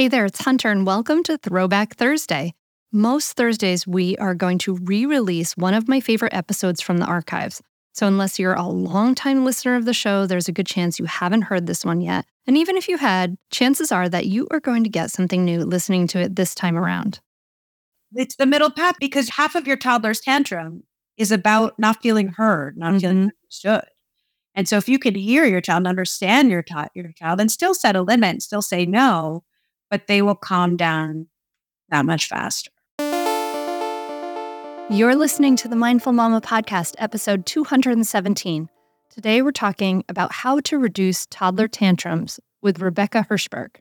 Hey there, it's Hunter, and welcome to Throwback Thursday. Most Thursdays, we are going to re release one of my favorite episodes from the archives. So, unless you're a longtime listener of the show, there's a good chance you haven't heard this one yet. And even if you had, chances are that you are going to get something new listening to it this time around. It's the middle path because half of your toddler's tantrum is about not feeling heard, not mm-hmm. feeling understood. And so, if you can hear your child, understand your, ta- your child, and still set a limit, and still say no, but they will calm down that much faster. You're listening to the Mindful Mama podcast, episode 217. Today, we're talking about how to reduce toddler tantrums with Rebecca Hershberg.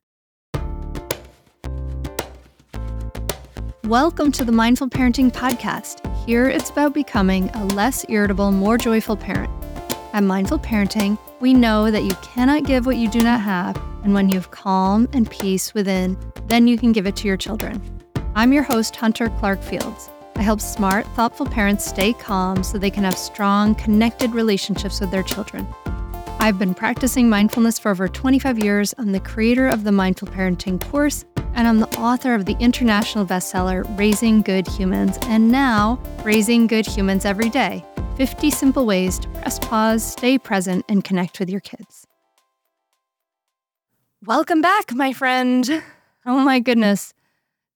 Welcome to the Mindful Parenting Podcast. Here, it's about becoming a less irritable, more joyful parent. At Mindful Parenting, we know that you cannot give what you do not have, and when you have calm and peace within, then you can give it to your children. I'm your host, Hunter Clarke Fields. I help smart, thoughtful parents stay calm so they can have strong, connected relationships with their children. I've been practicing mindfulness for over 25 years. I'm the creator of the Mindful Parenting course, and I'm the author of the international bestseller, Raising Good Humans, and now Raising Good Humans Every Day 50 Simple Ways to Press Pause, Stay Present, and Connect with Your Kids. Welcome back, my friend. Oh my goodness.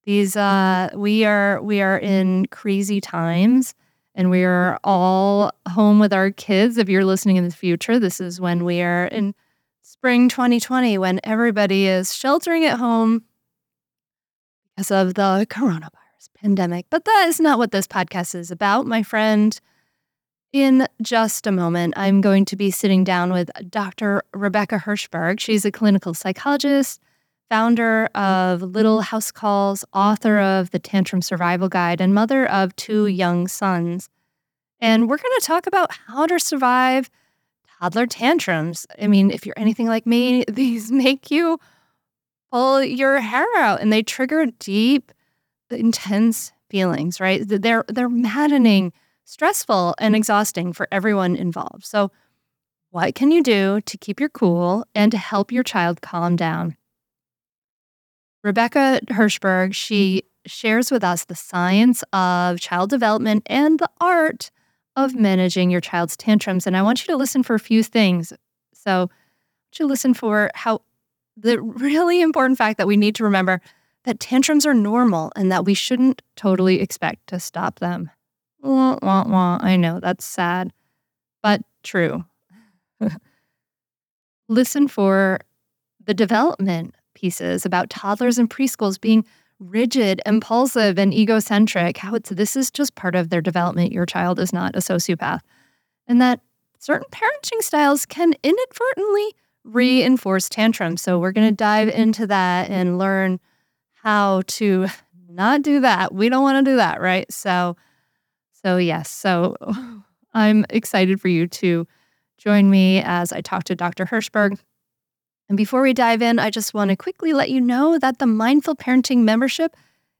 These uh, we are we are in crazy times, and we are all home with our kids. If you're listening in the future, this is when we are in spring 2020, when everybody is sheltering at home because of the coronavirus pandemic. But that is not what this podcast is about, my friend. In just a moment, I'm going to be sitting down with Dr. Rebecca Hershberg. She's a clinical psychologist founder of Little mm-hmm. House Calls, author of the Tantrum Survival Guide, and mother of two young sons. And we're going to talk about how to survive toddler tantrums. I mean, if you're anything like me, these make you pull your hair out and they trigger deep, intense feelings, right? They're they're maddening, stressful, and exhausting for everyone involved. So, what can you do to keep your cool and to help your child calm down? Rebecca Hershberg, she shares with us the science of child development and the art of managing your child's tantrums. And I want you to listen for a few things. So, to listen for how the really important fact that we need to remember that tantrums are normal and that we shouldn't totally expect to stop them. Wah, wah, wah. I know that's sad, but true. listen for the development pieces about toddlers and preschools being rigid, impulsive, and egocentric, how it's this is just part of their development. Your child is not a sociopath. And that certain parenting styles can inadvertently reinforce tantrums. So we're going to dive into that and learn how to not do that. We don't want to do that, right? So so yes. So I'm excited for you to join me as I talk to Dr. Hershberg and before we dive in, I just want to quickly let you know that the Mindful Parenting membership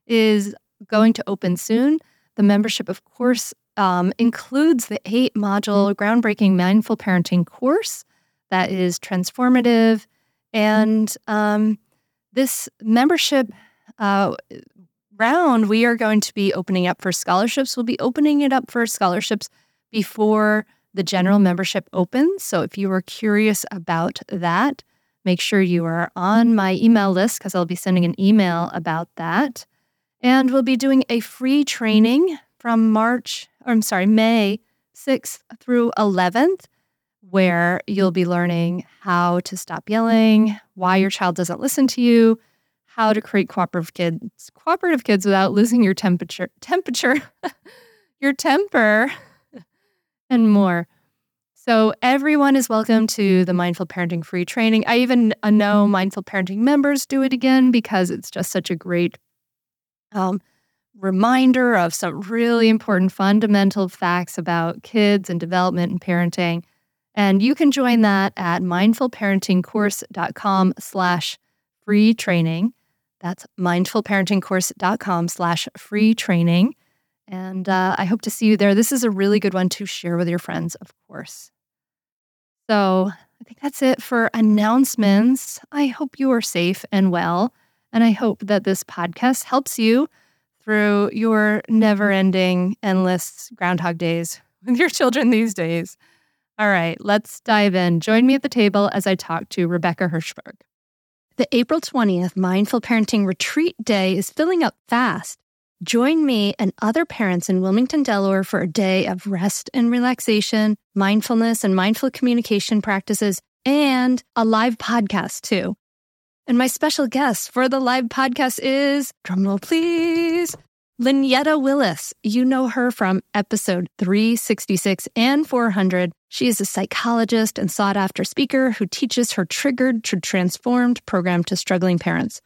is going to open soon. The membership, of course, um, includes the eight module groundbreaking mindful parenting course that is transformative. And um, this membership uh, round, we are going to be opening up for scholarships. We'll be opening it up for scholarships before the general membership opens. So if you are curious about that, Make sure you are on my email list because I'll be sending an email about that. And we'll be doing a free training from March, or I'm sorry, May 6th through 11th, where you'll be learning how to stop yelling, why your child doesn't listen to you, how to create cooperative kids, cooperative kids without losing your temperature, temperature, your temper, and more. So everyone is welcome to the Mindful Parenting free training. I even know Mindful Parenting members do it again because it's just such a great um, reminder of some really important fundamental facts about kids and development and parenting. And you can join that at mindfulparentingcourse.com slash free training. That's mindfulparentingcourse.com slash free training. And uh, I hope to see you there. This is a really good one to share with your friends, of course. So I think that's it for announcements. I hope you are safe and well. And I hope that this podcast helps you through your never ending, endless Groundhog Days with your children these days. All right, let's dive in. Join me at the table as I talk to Rebecca Hershberg. The April 20th Mindful Parenting Retreat Day is filling up fast. Join me and other parents in Wilmington, Delaware for a day of rest and relaxation, mindfulness and mindful communication practices, and a live podcast too. And my special guest for the live podcast is, drumroll please, Lynetta Willis. You know her from episode 366 and 400. She is a psychologist and sought after speaker who teaches her Triggered to Transformed program to struggling parents.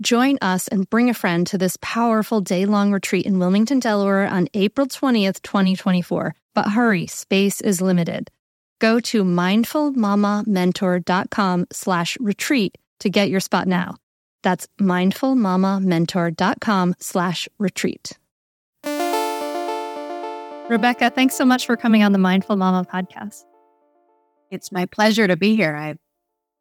Join us and bring a friend to this powerful day long retreat in Wilmington, Delaware on April 20th, 2024. But hurry, space is limited. Go to mindfulmamamentor.com slash retreat to get your spot now. That's mindfulmamamentor.com slash retreat. Rebecca, thanks so much for coming on the Mindful Mama podcast. It's my pleasure to be here. I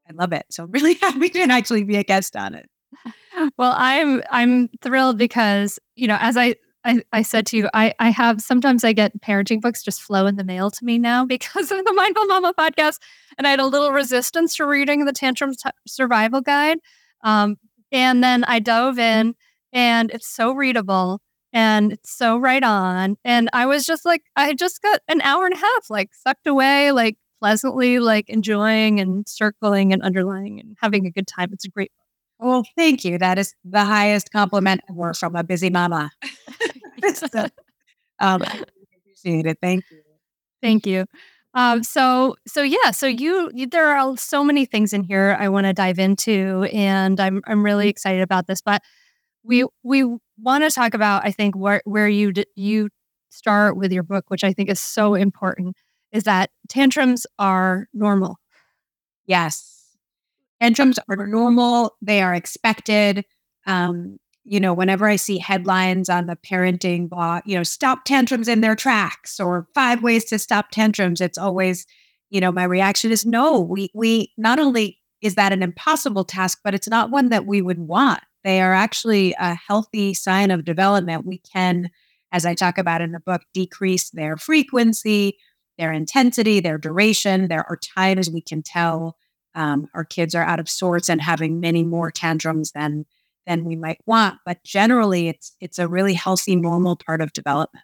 I love it. So I'm really happy to actually be a guest on it. Well, I'm I'm thrilled because, you know, as I I, I said to you, I, I have sometimes I get parenting books just flow in the mail to me now because of the Mindful Mama podcast. And I had a little resistance to reading the Tantrum t- Survival Guide. Um, and then I dove in and it's so readable and it's so right on. And I was just like, I just got an hour and a half, like sucked away, like pleasantly, like enjoying and circling and underlying and having a good time. It's a great book. Well, thank you. That is the highest compliment ever from a busy mama. so, um, I appreciate it. Thank you. Thank you. Um, so so yeah, so you, you there are so many things in here I want to dive into, and I'm I'm really excited about this. But we we want to talk about I think where where you d- you start with your book, which I think is so important, is that tantrums are normal. Yes, tantrums are normal. They are expected. Um, you know, whenever I see headlines on the parenting blog, you know, stop tantrums in their tracks or five ways to stop tantrums, it's always, you know, my reaction is no, we we not only is that an impossible task, but it's not one that we would want. They are actually a healthy sign of development. We can, as I talk about in the book, decrease their frequency, their intensity, their duration. There are times we can tell um, our kids are out of sorts and having many more tantrums than than we might want. But generally, it's it's a really healthy, normal part of development.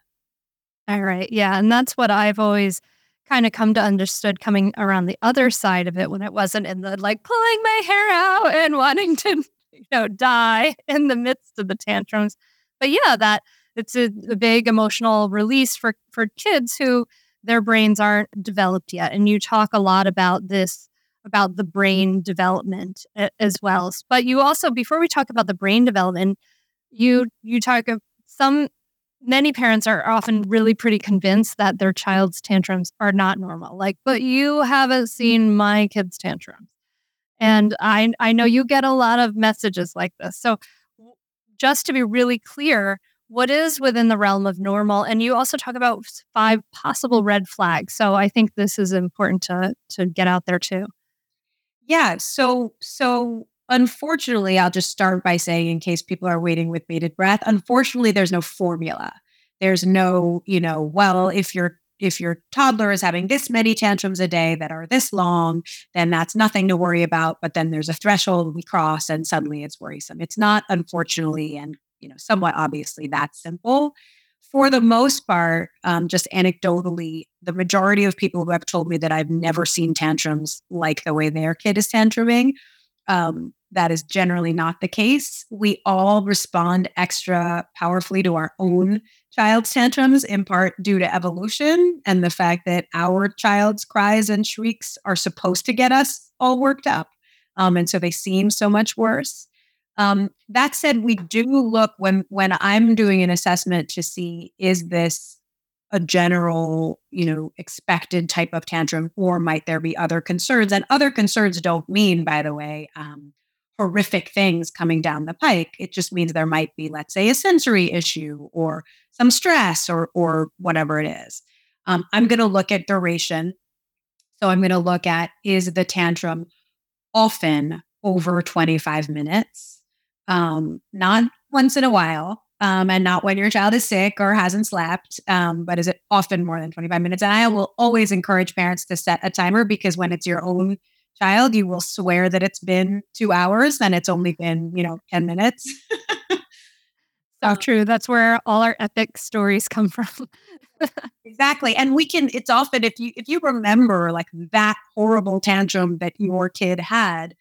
All right, yeah, and that's what I've always kind of come to understood coming around the other side of it when it wasn't in the like pulling my hair out and wanting to you know die in the midst of the tantrums. But yeah, that it's a, a big emotional release for for kids who their brains aren't developed yet. And you talk a lot about this about the brain development as well. But you also, before we talk about the brain development, you you talk of some many parents are often really pretty convinced that their child's tantrums are not normal. Like, but you haven't seen my kid's tantrums. And I I know you get a lot of messages like this. So just to be really clear, what is within the realm of normal and you also talk about five possible red flags. So I think this is important to to get out there too. Yeah. So, so unfortunately, I'll just start by saying, in case people are waiting with bated breath, unfortunately, there's no formula. There's no, you know, well, if your if your toddler is having this many tantrums a day that are this long, then that's nothing to worry about. But then there's a threshold we cross, and suddenly it's worrisome. It's not, unfortunately, and you know, somewhat obviously that simple for the most part, um, just anecdotally, the majority of people who have told me that I've never seen tantrums like the way their kid is tantruming, um, that is generally not the case. We all respond extra powerfully to our own child's tantrums, in part due to evolution and the fact that our child's cries and shrieks are supposed to get us all worked up. Um, and so they seem so much worse. Um, that said, we do look when when I'm doing an assessment to see is this a general, you know, expected type of tantrum, or might there be other concerns? And other concerns don't mean, by the way, um, horrific things coming down the pike. It just means there might be, let's say, a sensory issue or some stress or or whatever it is. Um, I'm going to look at duration. So I'm going to look at is the tantrum often over 25 minutes? um, not once in a while, um, and not when your child is sick or hasn't slept, um, but is it often more than 25 minutes? And I will always encourage parents to set a timer because when it's your own child, you will swear that it's been two hours and it's only been, you know, 10 minutes. so true. That's where all our epic stories come from. exactly. And we can, it's often if you if you remember like that horrible tantrum that your kid had,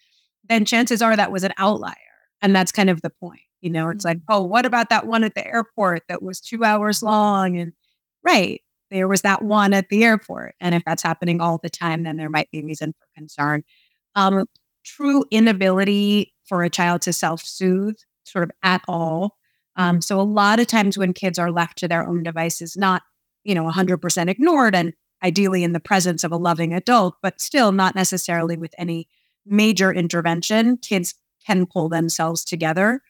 then chances are that was an outlier. And that's kind of the point. You know, it's like, mm-hmm. oh, what about that one at the airport that was two hours long? And right, there was that one at the airport. And if that's happening all the time, then there might be reason for concern. Um, true inability for a child to self soothe, sort of at all. Um, so a lot of times when kids are left to their own devices, not you know 100% ignored, and ideally in the presence of a loving adult, but still not necessarily with any major intervention, kids can pull themselves together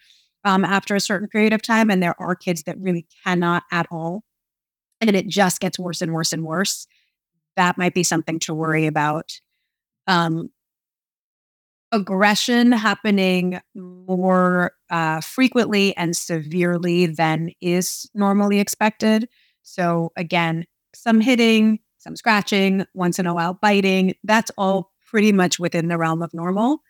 um, after a certain period of time, and there are kids that really cannot at all and it just gets worse and worse and worse, that might be something to worry about. Um, aggression happening more uh, frequently and severely than is normally expected. So, again, some hitting, some scratching, once in a while biting, that's all pretty much within the realm of normal.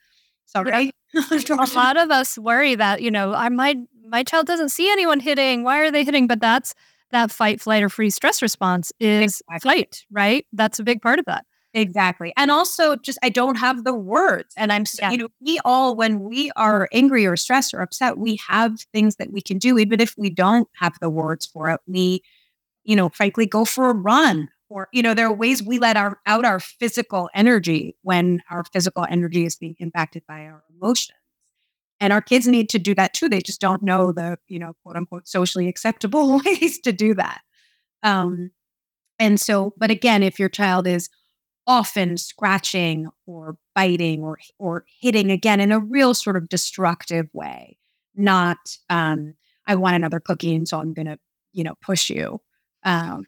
Sorry. a lot of us worry that, you know, I my my child doesn't see anyone hitting. Why are they hitting? But that's that fight, flight, or freeze stress response is exactly. flight, right? That's a big part of that. Exactly. And also just I don't have the words. And I'm yeah. you know, we all when we are angry or stressed or upset, we have things that we can do, even if we don't have the words for it. We, you know, frankly, go for a run. Or, you know, there are ways we let our out our physical energy when our physical energy is being impacted by our emotions. And our kids need to do that too. They just don't know the, you know, quote unquote, socially acceptable ways to do that. Um, and so, but again, if your child is often scratching or biting or or hitting again in a real sort of destructive way, not um, I want another cookie and so I'm gonna, you know, push you. Um,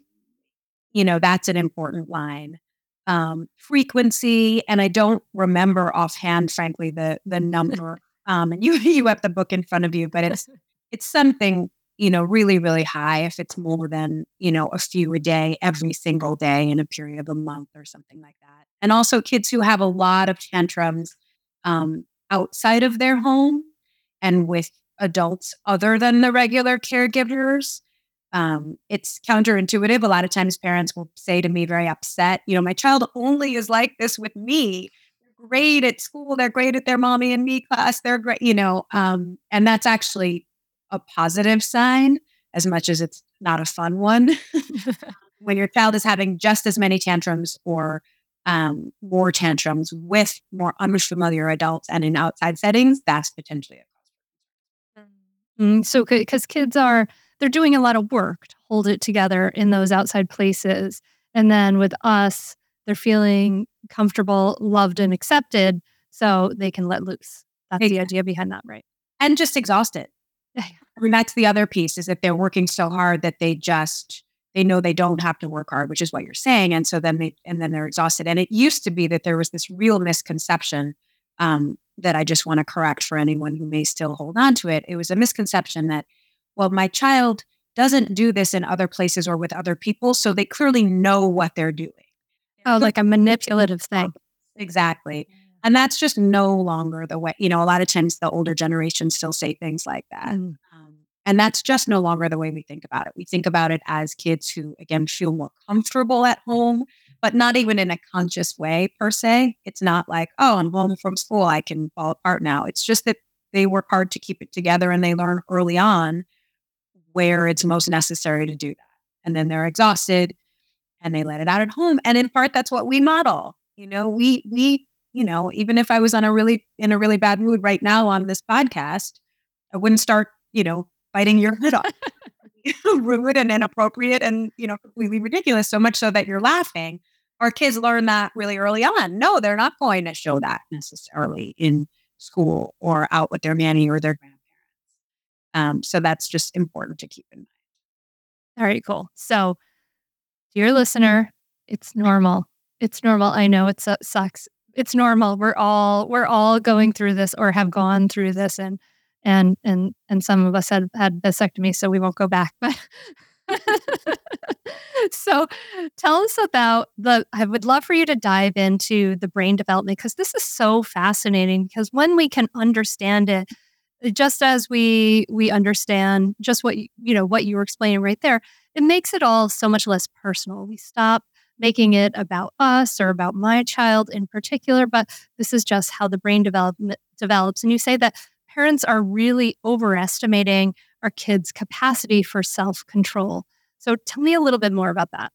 you know, that's an important line. Um, frequency, and I don't remember offhand, frankly, the the number um, and you you have the book in front of you, but it's it's something you know really really high if it's more than you know a few a day every single day in a period of a month or something like that. And also kids who have a lot of tantrums um, outside of their home and with adults other than the regular caregivers. Um, it's counterintuitive. A lot of times parents will say to me, very upset, you know, my child only is like this with me great at school. They're great at their mommy and me class. They're great, you know, um, and that's actually a positive sign as much as it's not a fun one. when your child is having just as many tantrums or um, more tantrums with more unfamiliar adults and in outside settings, that's potentially a cause mm, so, because kids are, they're doing a lot of work to hold it together in those outside places. And then with us, they're feeling comfortable, loved, and accepted so they can let loose. That's exactly. the idea behind that, right? And just exhausted. I mean, that's the other piece is that they're working so hard that they just they know they don't have to work hard, which is what you're saying. And so then they and then they're exhausted. And it used to be that there was this real misconception um, that I just want to correct for anyone who may still hold on to it. It was a misconception that, well, my child doesn't do this in other places or with other people, so they clearly know what they're doing. Oh, like a manipulative thing. Exactly. And that's just no longer the way, you know, a lot of times the older generation still say things like that. Mm. Um, and that's just no longer the way we think about it. We think about it as kids who, again, feel more comfortable at home, but not even in a conscious way per se. It's not like, oh, I'm home from school, I can fall apart now. It's just that they work hard to keep it together and they learn early on where it's most necessary to do that. And then they're exhausted and they let it out at home. And in part, that's what we model. You know, we we you know, even if I was on a really in a really bad mood right now on this podcast, I wouldn't start you know biting your head off. rude and inappropriate and you know completely ridiculous so much so that you're laughing our kids learn that really early on no they're not going to show that necessarily in school or out with their nanny or their grandparents um, so that's just important to keep in mind all right cool so Dear listener, it's normal. It's normal. I know it sucks. It's normal. We're all we're all going through this or have gone through this and and and and some of us had had vasectomy, so we won't go back. But so tell us about the I would love for you to dive into the brain development because this is so fascinating because when we can understand it just as we we understand just what you, know what you were explaining right there it makes it all so much less personal. We stop making it about us or about my child in particular but this is just how the brain development develops. And you say that parents are really overestimating our kids capacity for self-control. So tell me a little bit more about that.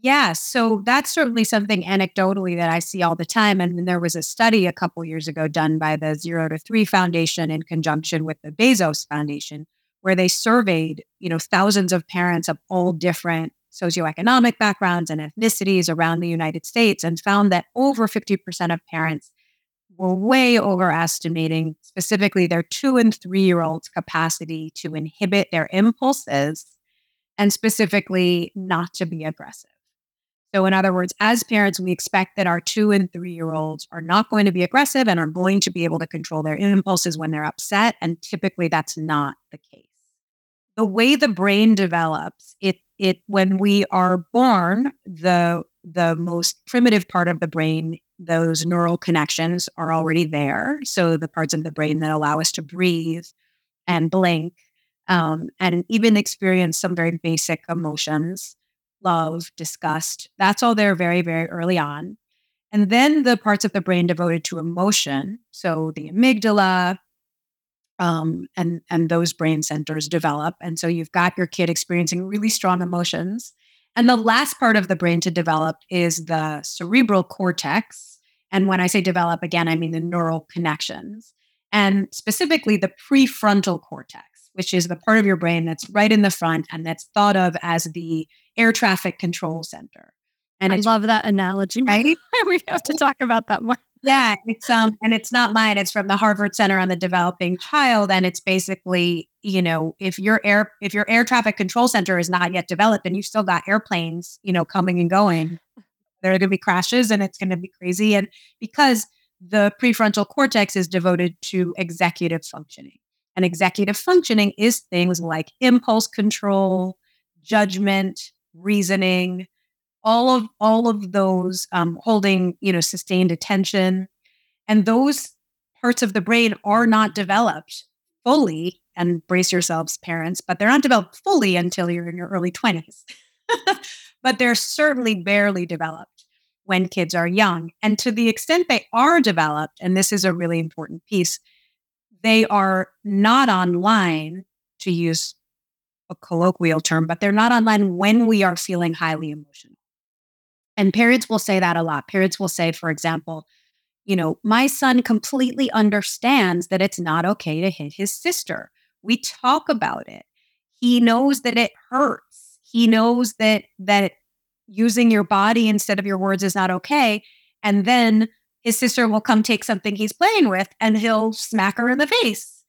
Yeah, so that's certainly something anecdotally that I see all the time. And there was a study a couple years ago done by the Zero to Three Foundation in conjunction with the Bezos Foundation, where they surveyed, you know, thousands of parents of all different socioeconomic backgrounds and ethnicities around the United States and found that over 50% of parents were way overestimating specifically their two and three year olds' capacity to inhibit their impulses and specifically not to be aggressive. So, in other words, as parents, we expect that our two and three year olds are not going to be aggressive and are going to be able to control their impulses when they're upset. And typically, that's not the case. The way the brain develops, it it when we are born, the the most primitive part of the brain, those neural connections are already there. So the parts of the brain that allow us to breathe and blink um, and even experience some very basic emotions love, disgust. That's all there very, very early on. And then the parts of the brain devoted to emotion, so the amygdala, um, and and those brain centers develop. And so you've got your kid experiencing really strong emotions. And the last part of the brain to develop is the cerebral cortex. And when I say develop, again, I mean the neural connections, and specifically the prefrontal cortex which is the part of your brain that's right in the front and that's thought of as the air traffic control center. And I love that analogy. Right? we have to talk about that more. Yeah, it's um and it's not mine, it's from the Harvard Center on the Developing Child and it's basically, you know, if your air if your air traffic control center is not yet developed and you've still got airplanes, you know, coming and going, there are going to be crashes and it's going to be crazy and because the prefrontal cortex is devoted to executive functioning. And executive functioning is things like impulse control, judgment, reasoning, all of all of those um, holding, you know, sustained attention, and those parts of the brain are not developed fully. And brace yourselves, parents, but they're not developed fully until you're in your early twenties. but they're certainly barely developed when kids are young. And to the extent they are developed, and this is a really important piece, they are not online, to use a colloquial term, but they're not online when we are feeling highly emotional. And parents will say that a lot. Parents will say, for example, you know, my son completely understands that it's not okay to hit his sister. We talk about it. He knows that it hurts. He knows that that using your body instead of your words is not okay. And then his sister will come take something he's playing with and he'll smack her in the face.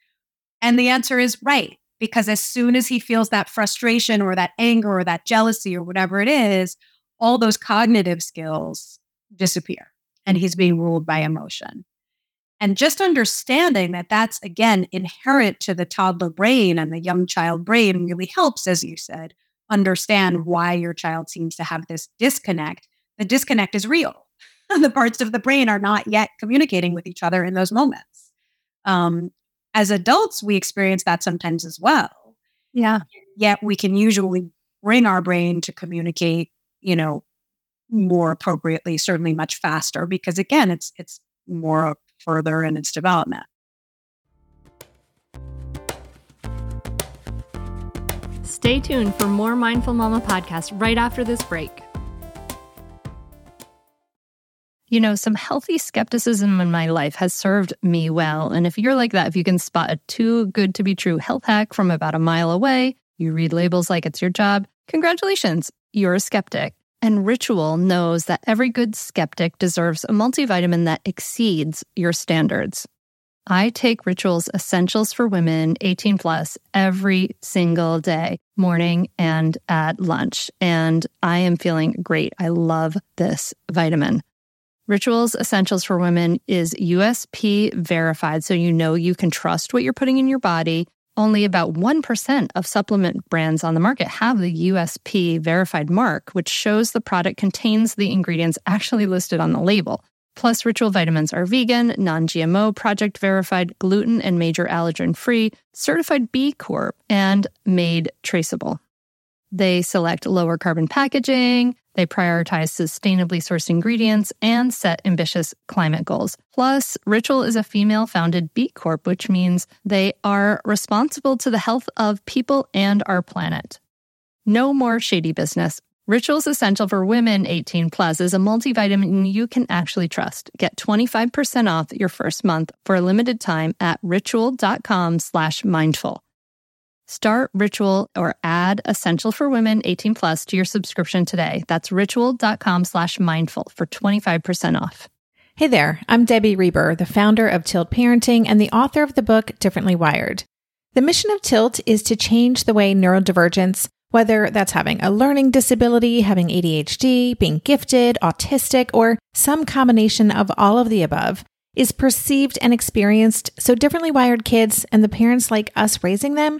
And the answer is right. Because as soon as he feels that frustration or that anger or that jealousy or whatever it is, all those cognitive skills disappear and he's being ruled by emotion. And just understanding that that's, again, inherent to the toddler brain and the young child brain really helps, as you said, understand why your child seems to have this disconnect. The disconnect is real the parts of the brain are not yet communicating with each other in those moments. Um, as adults, we experience that sometimes as well. Yeah. Yet we can usually bring our brain to communicate, you know, more appropriately, certainly much faster, because again, it's it's more further in its development. Stay tuned for more Mindful Mama podcast right after this break. you know, some healthy skepticism in my life has served me well. And if you're like that, if you can spot a too good to be true health hack from about a mile away, you read labels like it's your job, congratulations, you're a skeptic. And Ritual knows that every good skeptic deserves a multivitamin that exceeds your standards. I take Ritual's Essentials for Women 18 plus every single day, morning and at lunch. And I am feeling great. I love this vitamin. Rituals Essentials for Women is USP verified, so you know you can trust what you're putting in your body. Only about 1% of supplement brands on the market have the USP verified mark, which shows the product contains the ingredients actually listed on the label. Plus, Ritual vitamins are vegan, non GMO, project verified, gluten and major allergen free, certified B Corp, and made traceable. They select lower carbon packaging, they prioritize sustainably sourced ingredients, and set ambitious climate goals. Plus, Ritual is a female founded B Corp, which means they are responsible to the health of people and our planet. No more shady business. Rituals Essential for Women 18 Plus is a multivitamin you can actually trust. Get 25% off your first month for a limited time at ritual.com slash mindful. Start Ritual or add Essential for Women 18 Plus to your subscription today. That's ritual.com slash mindful for 25% off. Hey there, I'm Debbie Reber, the founder of Tilt Parenting and the author of the book Differently Wired. The mission of Tilt is to change the way neurodivergence, whether that's having a learning disability, having ADHD, being gifted, autistic, or some combination of all of the above, is perceived and experienced so differently wired kids and the parents like us raising them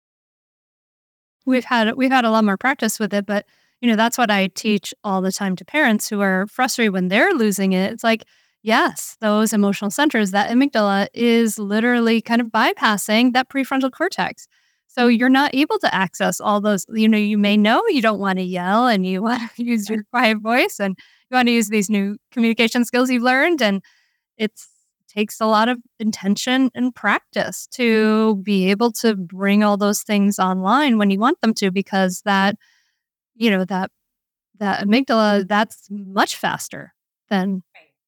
we've had we've had a lot more practice with it but you know that's what i teach all the time to parents who are frustrated when they're losing it. It's like yes those emotional centers that amygdala is literally kind of bypassing that prefrontal cortex. So you're not able to access all those you know you may know you don't want to yell and you want to use your quiet voice and you want to use these new communication skills you've learned and it's takes a lot of intention and practice to be able to bring all those things online when you want them to because that you know that that amygdala that's much faster than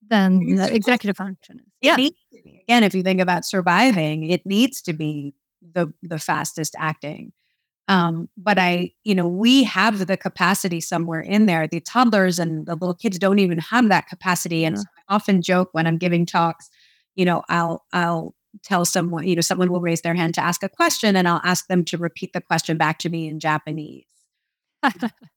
than the executive function yeah again if you think about surviving it needs to be the the fastest acting um, but I, you know, we have the capacity somewhere in there. The toddlers and the little kids don't even have that capacity. And yeah. I often joke when I'm giving talks you know, I'll I'll tell someone, you know, someone will raise their hand to ask a question and I'll ask them to repeat the question back to me in Japanese.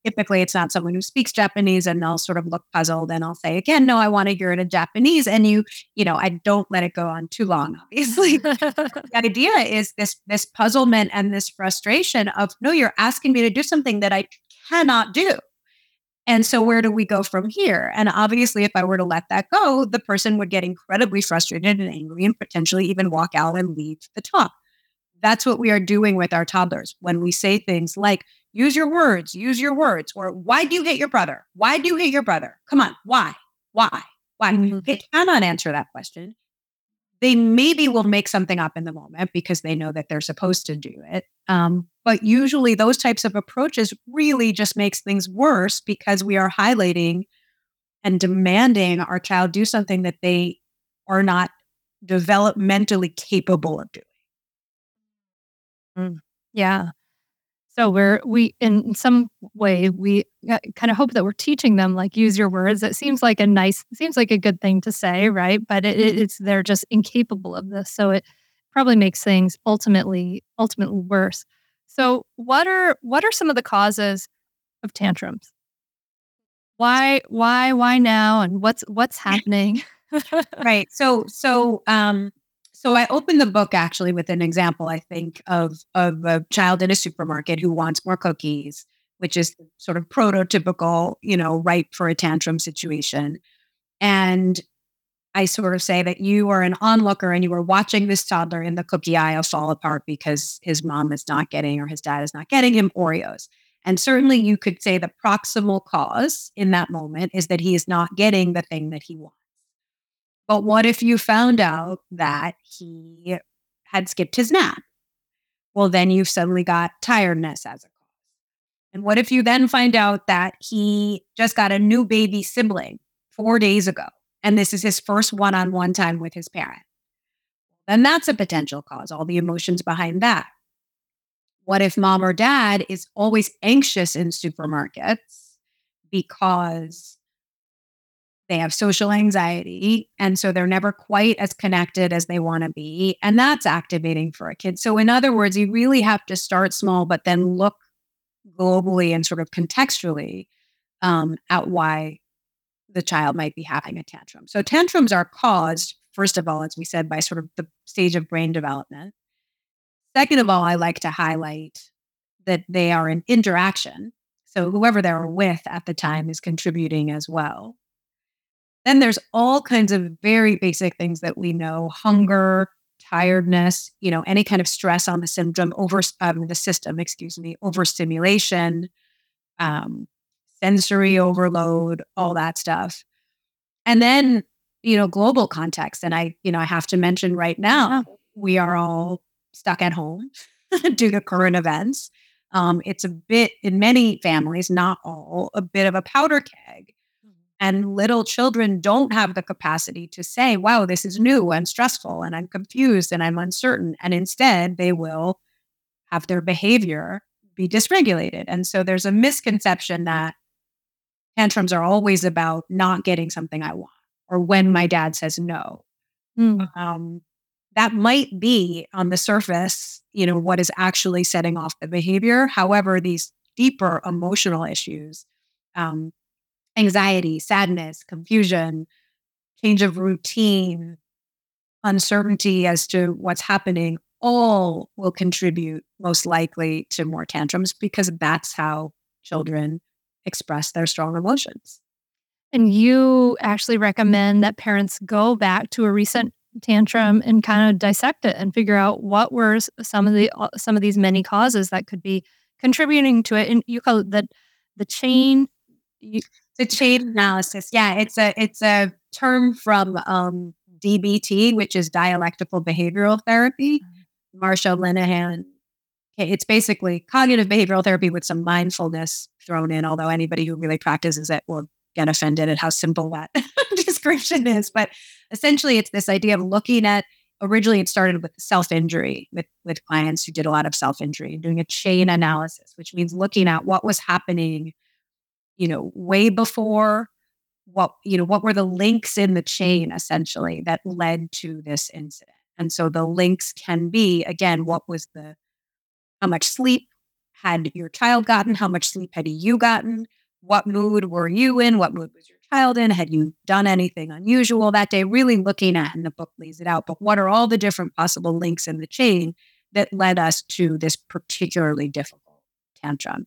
Typically, it's not someone who speaks Japanese and they'll sort of look puzzled and I'll say, again, no, I want to hear it in Japanese. And you, you know, I don't let it go on too long, obviously. the idea is this, this puzzlement and this frustration of, no, you're asking me to do something that I cannot do. And so, where do we go from here? And obviously, if I were to let that go, the person would get incredibly frustrated and angry and potentially even walk out and leave the talk. That's what we are doing with our toddlers when we say things like, use your words, use your words, or why do you hate your brother? Why do you hate your brother? Come on, why? Why? Why? Mm-hmm. They cannot answer that question they maybe will make something up in the moment because they know that they're supposed to do it. Um, but usually those types of approaches really just makes things worse because we are highlighting and demanding our child do something that they are not developmentally capable of doing. Mm, yeah. So we're we in some way we uh, kind of hope that we're teaching them like use your words. It seems like a nice, seems like a good thing to say, right? But it, it's they're just incapable of this, so it probably makes things ultimately ultimately worse. So what are what are some of the causes of tantrums? Why why why now and what's what's happening? right. So so um so I opened the book actually with an example, I think, of of a child in a supermarket who wants more cookies, which is sort of prototypical, you know, ripe for a tantrum situation. And I sort of say that you are an onlooker and you are watching this toddler in the cookie aisle fall apart because his mom is not getting or his dad is not getting him Oreos. And certainly you could say the proximal cause in that moment is that he is not getting the thing that he wants. But what if you found out that he had skipped his nap? Well, then you've suddenly got tiredness as a cause. And what if you then find out that he just got a new baby sibling four days ago, and this is his first one on one time with his parent? Then that's a potential cause, all the emotions behind that. What if mom or dad is always anxious in supermarkets because they have social anxiety. And so they're never quite as connected as they want to be. And that's activating for a kid. So, in other words, you really have to start small, but then look globally and sort of contextually um, at why the child might be having a tantrum. So, tantrums are caused, first of all, as we said, by sort of the stage of brain development. Second of all, I like to highlight that they are an interaction. So, whoever they're with at the time is contributing as well. Then there's all kinds of very basic things that we know hunger, tiredness, you know, any kind of stress on the symptom, over um, the system, excuse me, overstimulation, um, sensory overload, all that stuff. And then, you know, global context. And I, you know, I have to mention right now, we are all stuck at home due to current events. Um, it's a bit, in many families, not all, a bit of a powder keg. And little children don't have the capacity to say, wow, this is new and stressful and I'm confused and I'm uncertain. And instead, they will have their behavior be dysregulated. And so there's a misconception that tantrums are always about not getting something I want or when my dad says no. Mm. Um, that might be on the surface, you know, what is actually setting off the behavior. However, these deeper emotional issues um, anxiety, sadness, confusion, change of routine, uncertainty as to what's happening, all will contribute most likely to more tantrums because that's how children express their strong emotions. And you actually recommend that parents go back to a recent tantrum and kind of dissect it and figure out what were some of the uh, some of these many causes that could be contributing to it. And you call it the the chain. The chain analysis. Yeah, it's a it's a term from um, DBT, which is dialectical behavioral therapy. Mm-hmm. Marsha Linehan. It's basically cognitive behavioral therapy with some mindfulness thrown in. Although anybody who really practices it will get offended at how simple that description is. But essentially, it's this idea of looking at. Originally, it started with self injury with with clients who did a lot of self injury, doing a chain analysis, which means looking at what was happening you know, way before what, you know, what were the links in the chain essentially that led to this incident. And so the links can be, again, what was the, how much sleep had your child gotten? How much sleep had you gotten? What mood were you in? What mood was your child in? Had you done anything unusual that day? Really looking at, and the book lays it out, but what are all the different possible links in the chain that led us to this particularly difficult tantrum?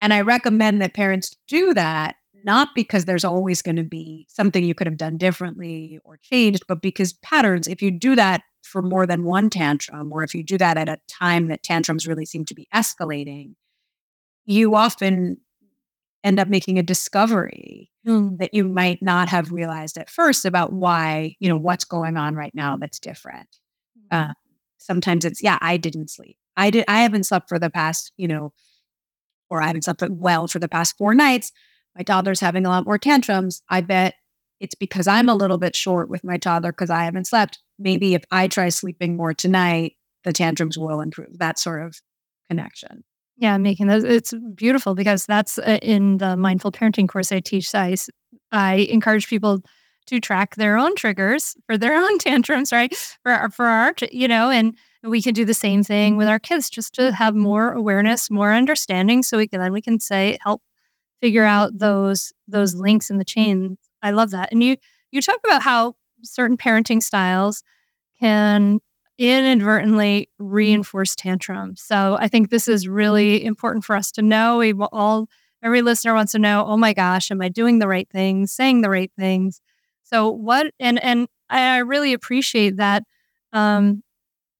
And I recommend that parents do that, not because there's always going to be something you could have done differently or changed, but because patterns, if you do that for more than one tantrum, or if you do that at a time that tantrums really seem to be escalating, you often end up making a discovery mm. that you might not have realized at first about why, you know, what's going on right now that's different. Uh, sometimes it's, yeah, I didn't sleep. I did. I haven't slept for the past, you know, or I haven't slept well for the past four nights. My toddler's having a lot more tantrums. I bet it's because I'm a little bit short with my toddler because I haven't slept. Maybe if I try sleeping more tonight, the tantrums will improve. That sort of connection. Yeah, making those. It's beautiful because that's uh, in the mindful parenting course I teach. I, I encourage people to track their own triggers for their own tantrums, right? For for our, you know, and we can do the same thing with mm-hmm. our kids just to have more awareness, more understanding so we can then we can say help figure out those those links in the chain. I love that. And you you talk about how certain parenting styles can inadvertently mm-hmm. reinforce tantrums. So I think this is really mm-hmm. important for us to know. We all every listener wants to know, oh my gosh, am I doing the right things, saying the right things? So what and and I really appreciate that um,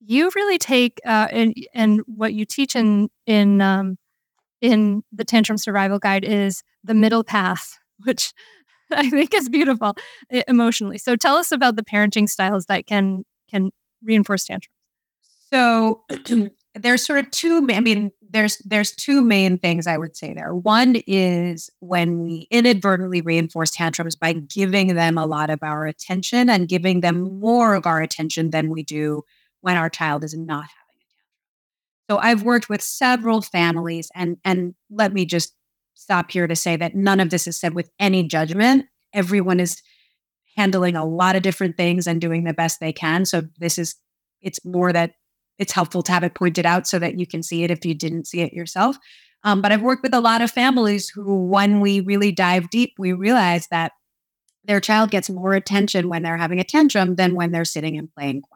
you really take uh, and and what you teach in in um, in the tantrum survival guide is the middle path, which I think is beautiful emotionally. So tell us about the parenting styles that can can reinforce tantrums. So there's sort of two i mean there's there's two main things i would say there one is when we inadvertently reinforce tantrums by giving them a lot of our attention and giving them more of our attention than we do when our child is not having a tantrum so i've worked with several families and and let me just stop here to say that none of this is said with any judgment everyone is handling a lot of different things and doing the best they can so this is it's more that it's helpful to have it pointed out so that you can see it if you didn't see it yourself. Um, but I've worked with a lot of families who, when we really dive deep, we realize that their child gets more attention when they're having a tantrum than when they're sitting and playing quietly.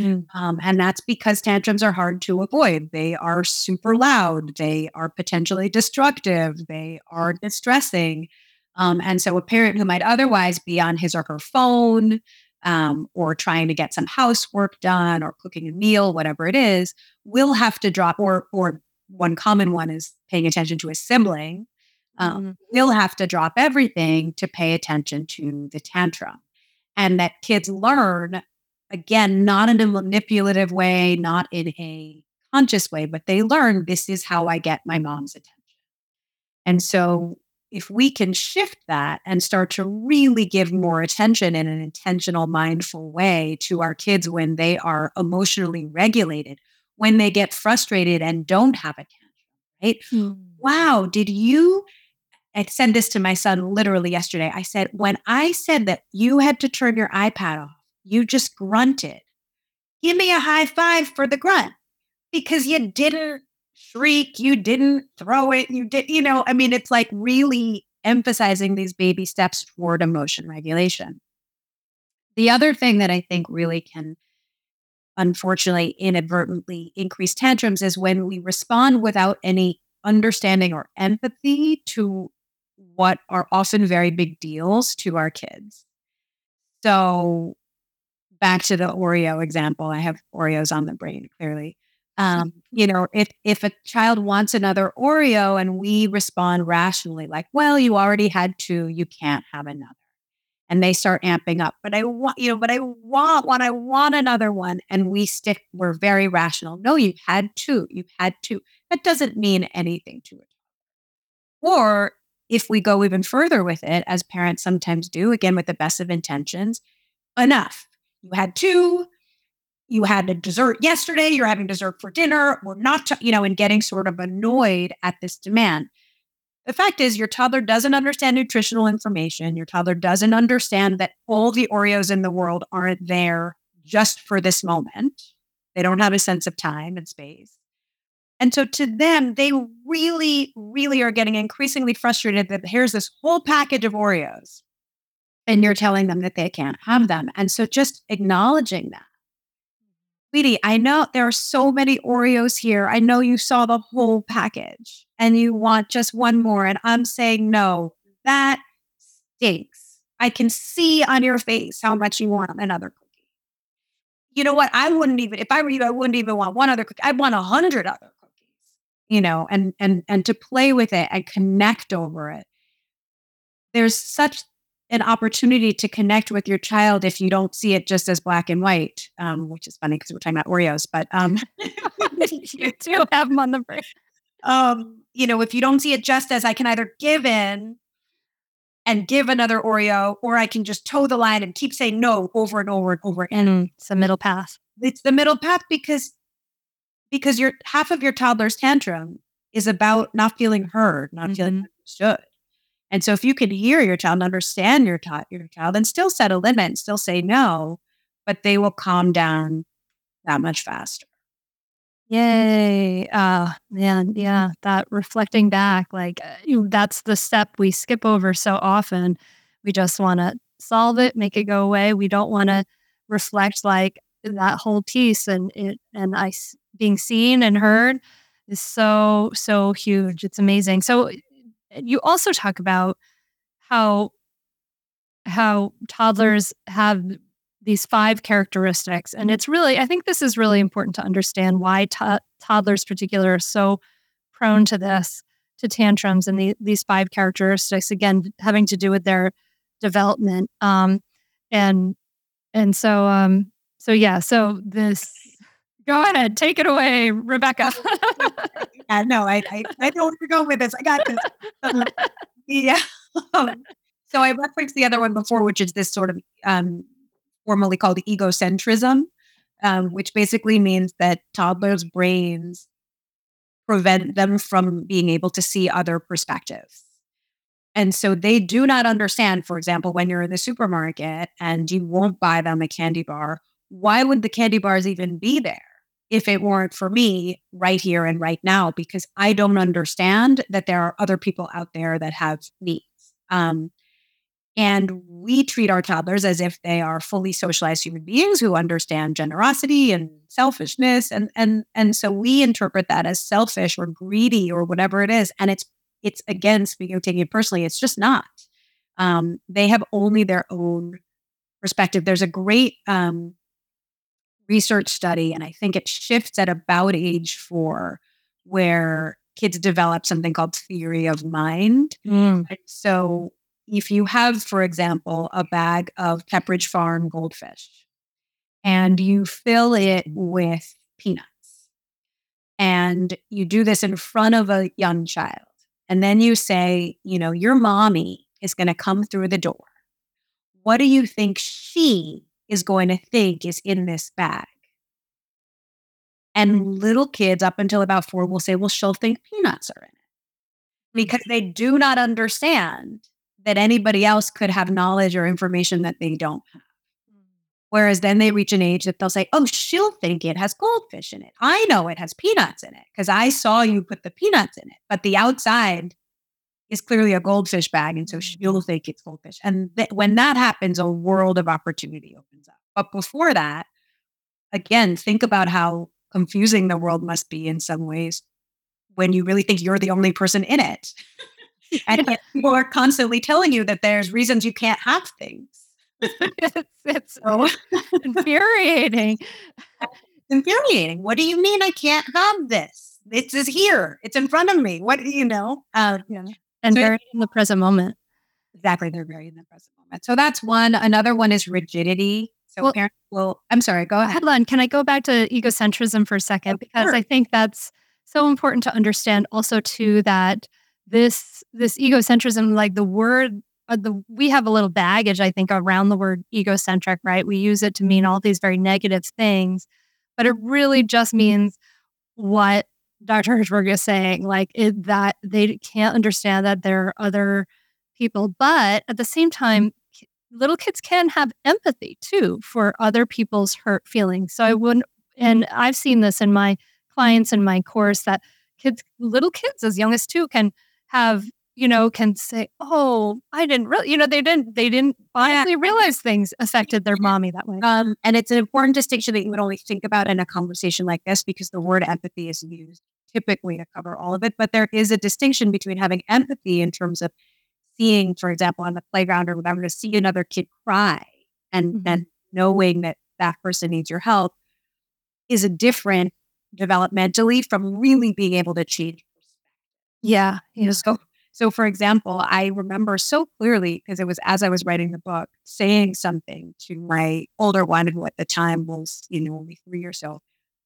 Mm. Um, and that's because tantrums are hard to avoid. They are super loud, they are potentially destructive, they are distressing. Um, and so, a parent who might otherwise be on his or her phone, um, or trying to get some housework done or cooking a meal, whatever it is, will have to drop, or, or one common one is paying attention to a sibling, um, mm-hmm. will have to drop everything to pay attention to the tantrum. And that kids learn, again, not in a manipulative way, not in a conscious way, but they learn this is how I get my mom's attention. And so if we can shift that and start to really give more attention in an intentional, mindful way to our kids when they are emotionally regulated, when they get frustrated and don't have a tantrum, right? Mm. Wow, did you? I said this to my son literally yesterday. I said, when I said that you had to turn your iPad off, you just grunted. Give me a high five for the grunt because you didn't shriek, you didn't throw it, you did, you know, I mean, it's like really emphasizing these baby steps toward emotion regulation. The other thing that I think really can unfortunately inadvertently increase tantrums is when we respond without any understanding or empathy to what are often very big deals to our kids. So, back to the Oreo example, I have Oreos on the brain clearly. Um, you know, if if a child wants another Oreo and we respond rationally, like, well, you already had two, you can't have another. And they start amping up, but I want, you know, but I want one, I want another one. And we stick, we're very rational. No, you've had two, you've had two. That doesn't mean anything to it. Or if we go even further with it, as parents sometimes do, again, with the best of intentions, enough. You had two, you had a dessert yesterday, you're having dessert for dinner, we're not, t-, you know, and getting sort of annoyed at this demand. The fact is, your toddler doesn't understand nutritional information. Your toddler doesn't understand that all the Oreos in the world aren't there just for this moment. They don't have a sense of time and space. And so to them, they really, really are getting increasingly frustrated that here's this whole package of Oreos and you're telling them that they can't have them. And so just acknowledging that sweetie, I know there are so many Oreos here. I know you saw the whole package and you want just one more. And I'm saying, no, that stinks. I can see on your face how much you want another cookie. You know what? I wouldn't even, if I were you, I wouldn't even want one other cookie. I'd want a hundred other cookies, you know, and, and, and to play with it and connect over it. There's such an opportunity to connect with your child if you don't see it just as black and white, um, which is funny because we're talking about Oreos, but um, you do have them on the brain. Um, you know, if you don't see it just as I can either give in and give another Oreo, or I can just toe the line and keep saying no over and over and over. And mm, it's the middle path. It's the middle path because because your half of your toddler's tantrum is about not feeling heard, not mm-hmm. feeling understood. And so if you can hear your child and understand your, your child and still set a limit and still say no, but they will calm down that much faster. Yay. Uh, man, yeah, that reflecting back, like uh, that's the step we skip over so often. We just want to solve it, make it go away. We don't want to reflect like that whole piece and it and I being seen and heard is so so huge. It's amazing. So you also talk about how how toddlers have these five characteristics and it's really i think this is really important to understand why to- toddlers particular are so prone to this, to tantrums and the, these five characteristics, again, having to do with their development. Um, and and so um, so yeah, so this go ahead, take it away, Rebecca. yeah, no, I, I I know where you're going with this. I got this. Um, yeah. Um, so I referenced the other one before, which is this sort of um, formally called egocentrism, um, which basically means that toddlers' brains prevent them from being able to see other perspectives. And so they do not understand, for example, when you're in the supermarket and you won't buy them a candy bar, why would the candy bars even be there if it weren't for me right here and right now? Because I don't understand that there are other people out there that have needs. Um, and we treat our toddlers as if they are fully socialized human beings who understand generosity and selfishness. And, and, and so we interpret that as selfish or greedy or whatever it is. And it's, it's again, speaking of taking it personally, it's just not. Um, they have only their own perspective. There's a great um, research study, and I think it shifts at about age four, where kids develop something called theory of mind. Mm. So if you have, for example, a bag of Pepperidge Farm goldfish and you fill it with peanuts, and you do this in front of a young child, and then you say, you know, your mommy is going to come through the door. What do you think she is going to think is in this bag? And mm. little kids up until about four will say, well, she'll think peanuts are in it mm. because they do not understand that anybody else could have knowledge or information that they don't have. Mm. Whereas then they reach an age that they'll say, oh, she'll think it has goldfish in it. I know it has peanuts in it because I saw you put the peanuts in it. But the outside is clearly a goldfish bag. And so she'll think it's goldfish. And th- when that happens, a world of opportunity opens up. But before that, again, think about how confusing the world must be in some ways when you really think you're the only person in it. and people are constantly telling you that there's reasons you can't have things. it's, it's so. infuriating. It's infuriating. What do you mean I can't have this? It's is here. It's in front of me. What do you know? Uh, yeah. And so very in the present moment. Exactly. They're very in the present moment. So that's one. Another one is rigidity. So well, parents will, I'm sorry, go ahead. On. Can I go back to egocentrism for a second? Because sure. I think that's so important to understand also too that this this egocentrism like the word uh, the we have a little baggage i think around the word egocentric right we use it to mean all these very negative things but it really just means what dr Hershberg is saying like it, that they can't understand that there are other people but at the same time little kids can have empathy too for other people's hurt feelings. So i mm-hmm. wouldn't and mm-hmm. i've seen this in my clients in my course that kids little kids as young as two can have you know can say oh i didn't really you know they didn't they didn't finally realize things affected their mommy that way um, and it's an important distinction that you would only think about in a conversation like this because the word empathy is used typically to cover all of it but there is a distinction between having empathy in terms of seeing for example on the playground or whatever to see another kid cry and mm-hmm. then knowing that that person needs your help is a different developmentally from really being able to change yeah. You know, so so for example, I remember so clearly because it was as I was writing the book, saying something to my older one who at the time was, you know, only three or so.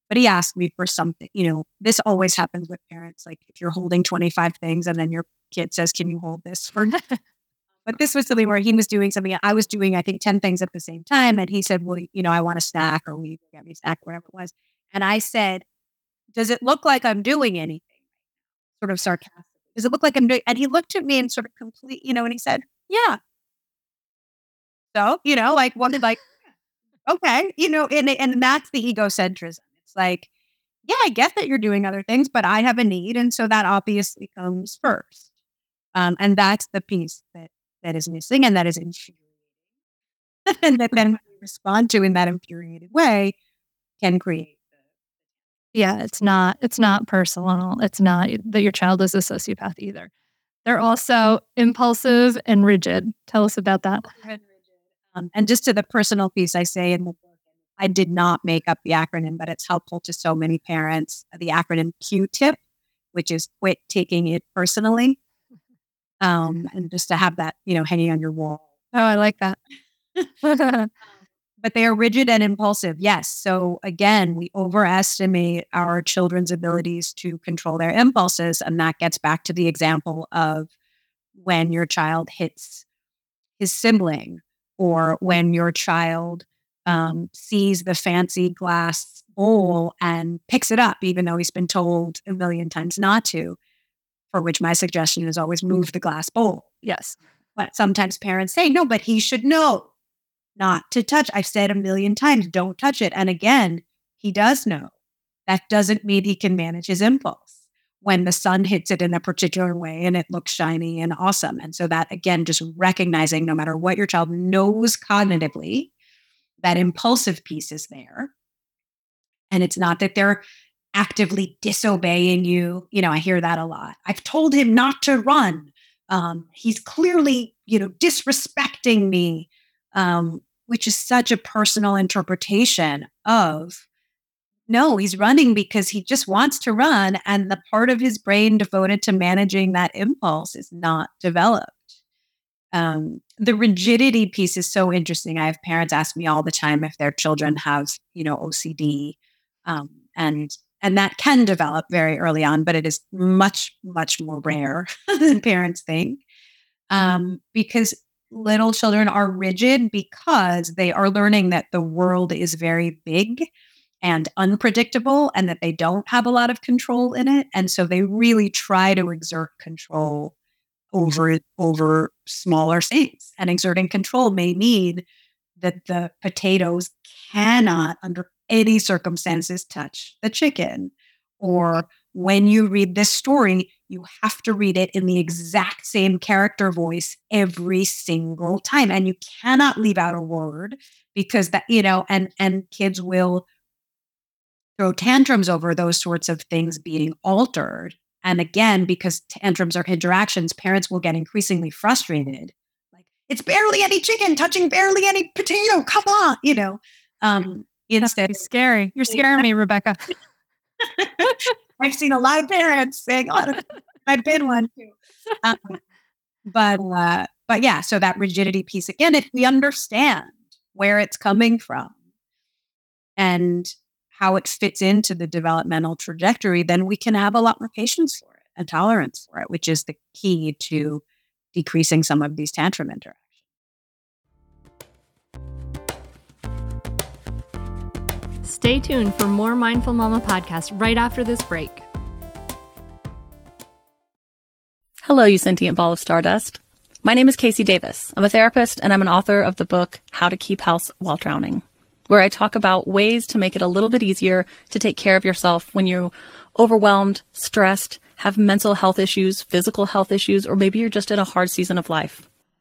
But he asked me for something, you know, this always happens with parents. Like if you're holding 25 things and then your kid says, Can you hold this for But this was something where he was doing something. I was doing, I think, 10 things at the same time. And he said, Well, you know, I want a snack or will you get me a snack, whatever it was. And I said, Does it look like I'm doing anything? sort of sarcastic. Does it look like I'm doing? And he looked at me and sort of complete, you know, and he said, "Yeah." So you know, like what? Like, okay, you know, and and that's the egocentrism. It's like, yeah, I get that you're doing other things, but I have a need, and so that obviously comes first. Um, and that's the piece that that is missing, and that is infuriating. and that then respond to in that infuriated way can create yeah, it's not it's not personal. It's not that your child is a sociopath either. They're also impulsive and rigid. Tell us about that. Um, and just to the personal piece, I say in the book, I did not make up the acronym, but it's helpful to so many parents. The acronym Q-TIP, which is quit taking it personally. Um, and just to have that, you know, hanging on your wall. Oh, I like that. but they are rigid and impulsive. Yes. So again, we overestimate our children's abilities to control their impulses. And that gets back to the example of when your child hits his sibling or when your child um, sees the fancy glass bowl and picks it up, even though he's been told a million times not to, for which my suggestion is always move the glass bowl. Yes. But sometimes parents say, no, but he should know not to touch. I've said a million times, don't touch it. And again, he does know. That doesn't mean he can manage his impulse when the sun hits it in a particular way and it looks shiny and awesome. And so that again, just recognizing no matter what your child knows cognitively, that impulsive piece is there. And it's not that they're actively disobeying you. You know, I hear that a lot. I've told him not to run. Um, he's clearly, you know, disrespecting me, um, which is such a personal interpretation of no, he's running because he just wants to run. And the part of his brain devoted to managing that impulse is not developed. Um, the rigidity piece is so interesting. I have parents ask me all the time if their children have, you know, OCD. Um, and and that can develop very early on, but it is much, much more rare than parents think. Um, because little children are rigid because they are learning that the world is very big and unpredictable and that they don't have a lot of control in it. And so they really try to exert control over over smaller things. And exerting control may mean that the potatoes cannot under any circumstances touch the chicken. Or when you read this story, you have to read it in the exact same character voice every single time. And you cannot leave out a word because that, you know, and and kids will throw tantrums over those sorts of things being altered. And again, because tantrums are interactions, parents will get increasingly frustrated. Like, it's barely any chicken touching barely any potato. Come on, you know. Um, instead, scary. You're scaring me, Rebecca. I've seen a lot of parents saying, "Oh, I've been one too." Um, but uh, but yeah, so that rigidity piece again, if we understand where it's coming from and how it fits into the developmental trajectory, then we can have a lot more patience for it and tolerance for it, which is the key to decreasing some of these tantrum interactions. Stay tuned for more Mindful Mama podcast right after this break. Hello, you sentient ball of stardust. My name is KC Davis. I'm a therapist and I'm an author of the book How to Keep House While Drowning, where I talk about ways to make it a little bit easier to take care of yourself when you're overwhelmed, stressed, have mental health issues, physical health issues, or maybe you're just in a hard season of life.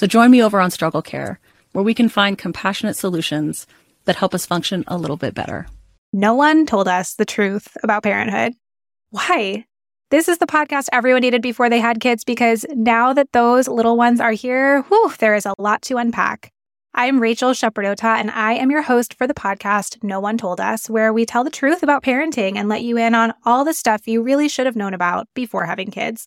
So join me over on Struggle Care, where we can find compassionate solutions that help us function a little bit better. No one told us the truth about parenthood. Why? This is the podcast everyone needed before they had kids because now that those little ones are here, whew, there is a lot to unpack. I'm Rachel Shepardota, and I am your host for the podcast No One Told Us, where we tell the truth about parenting and let you in on all the stuff you really should have known about before having kids.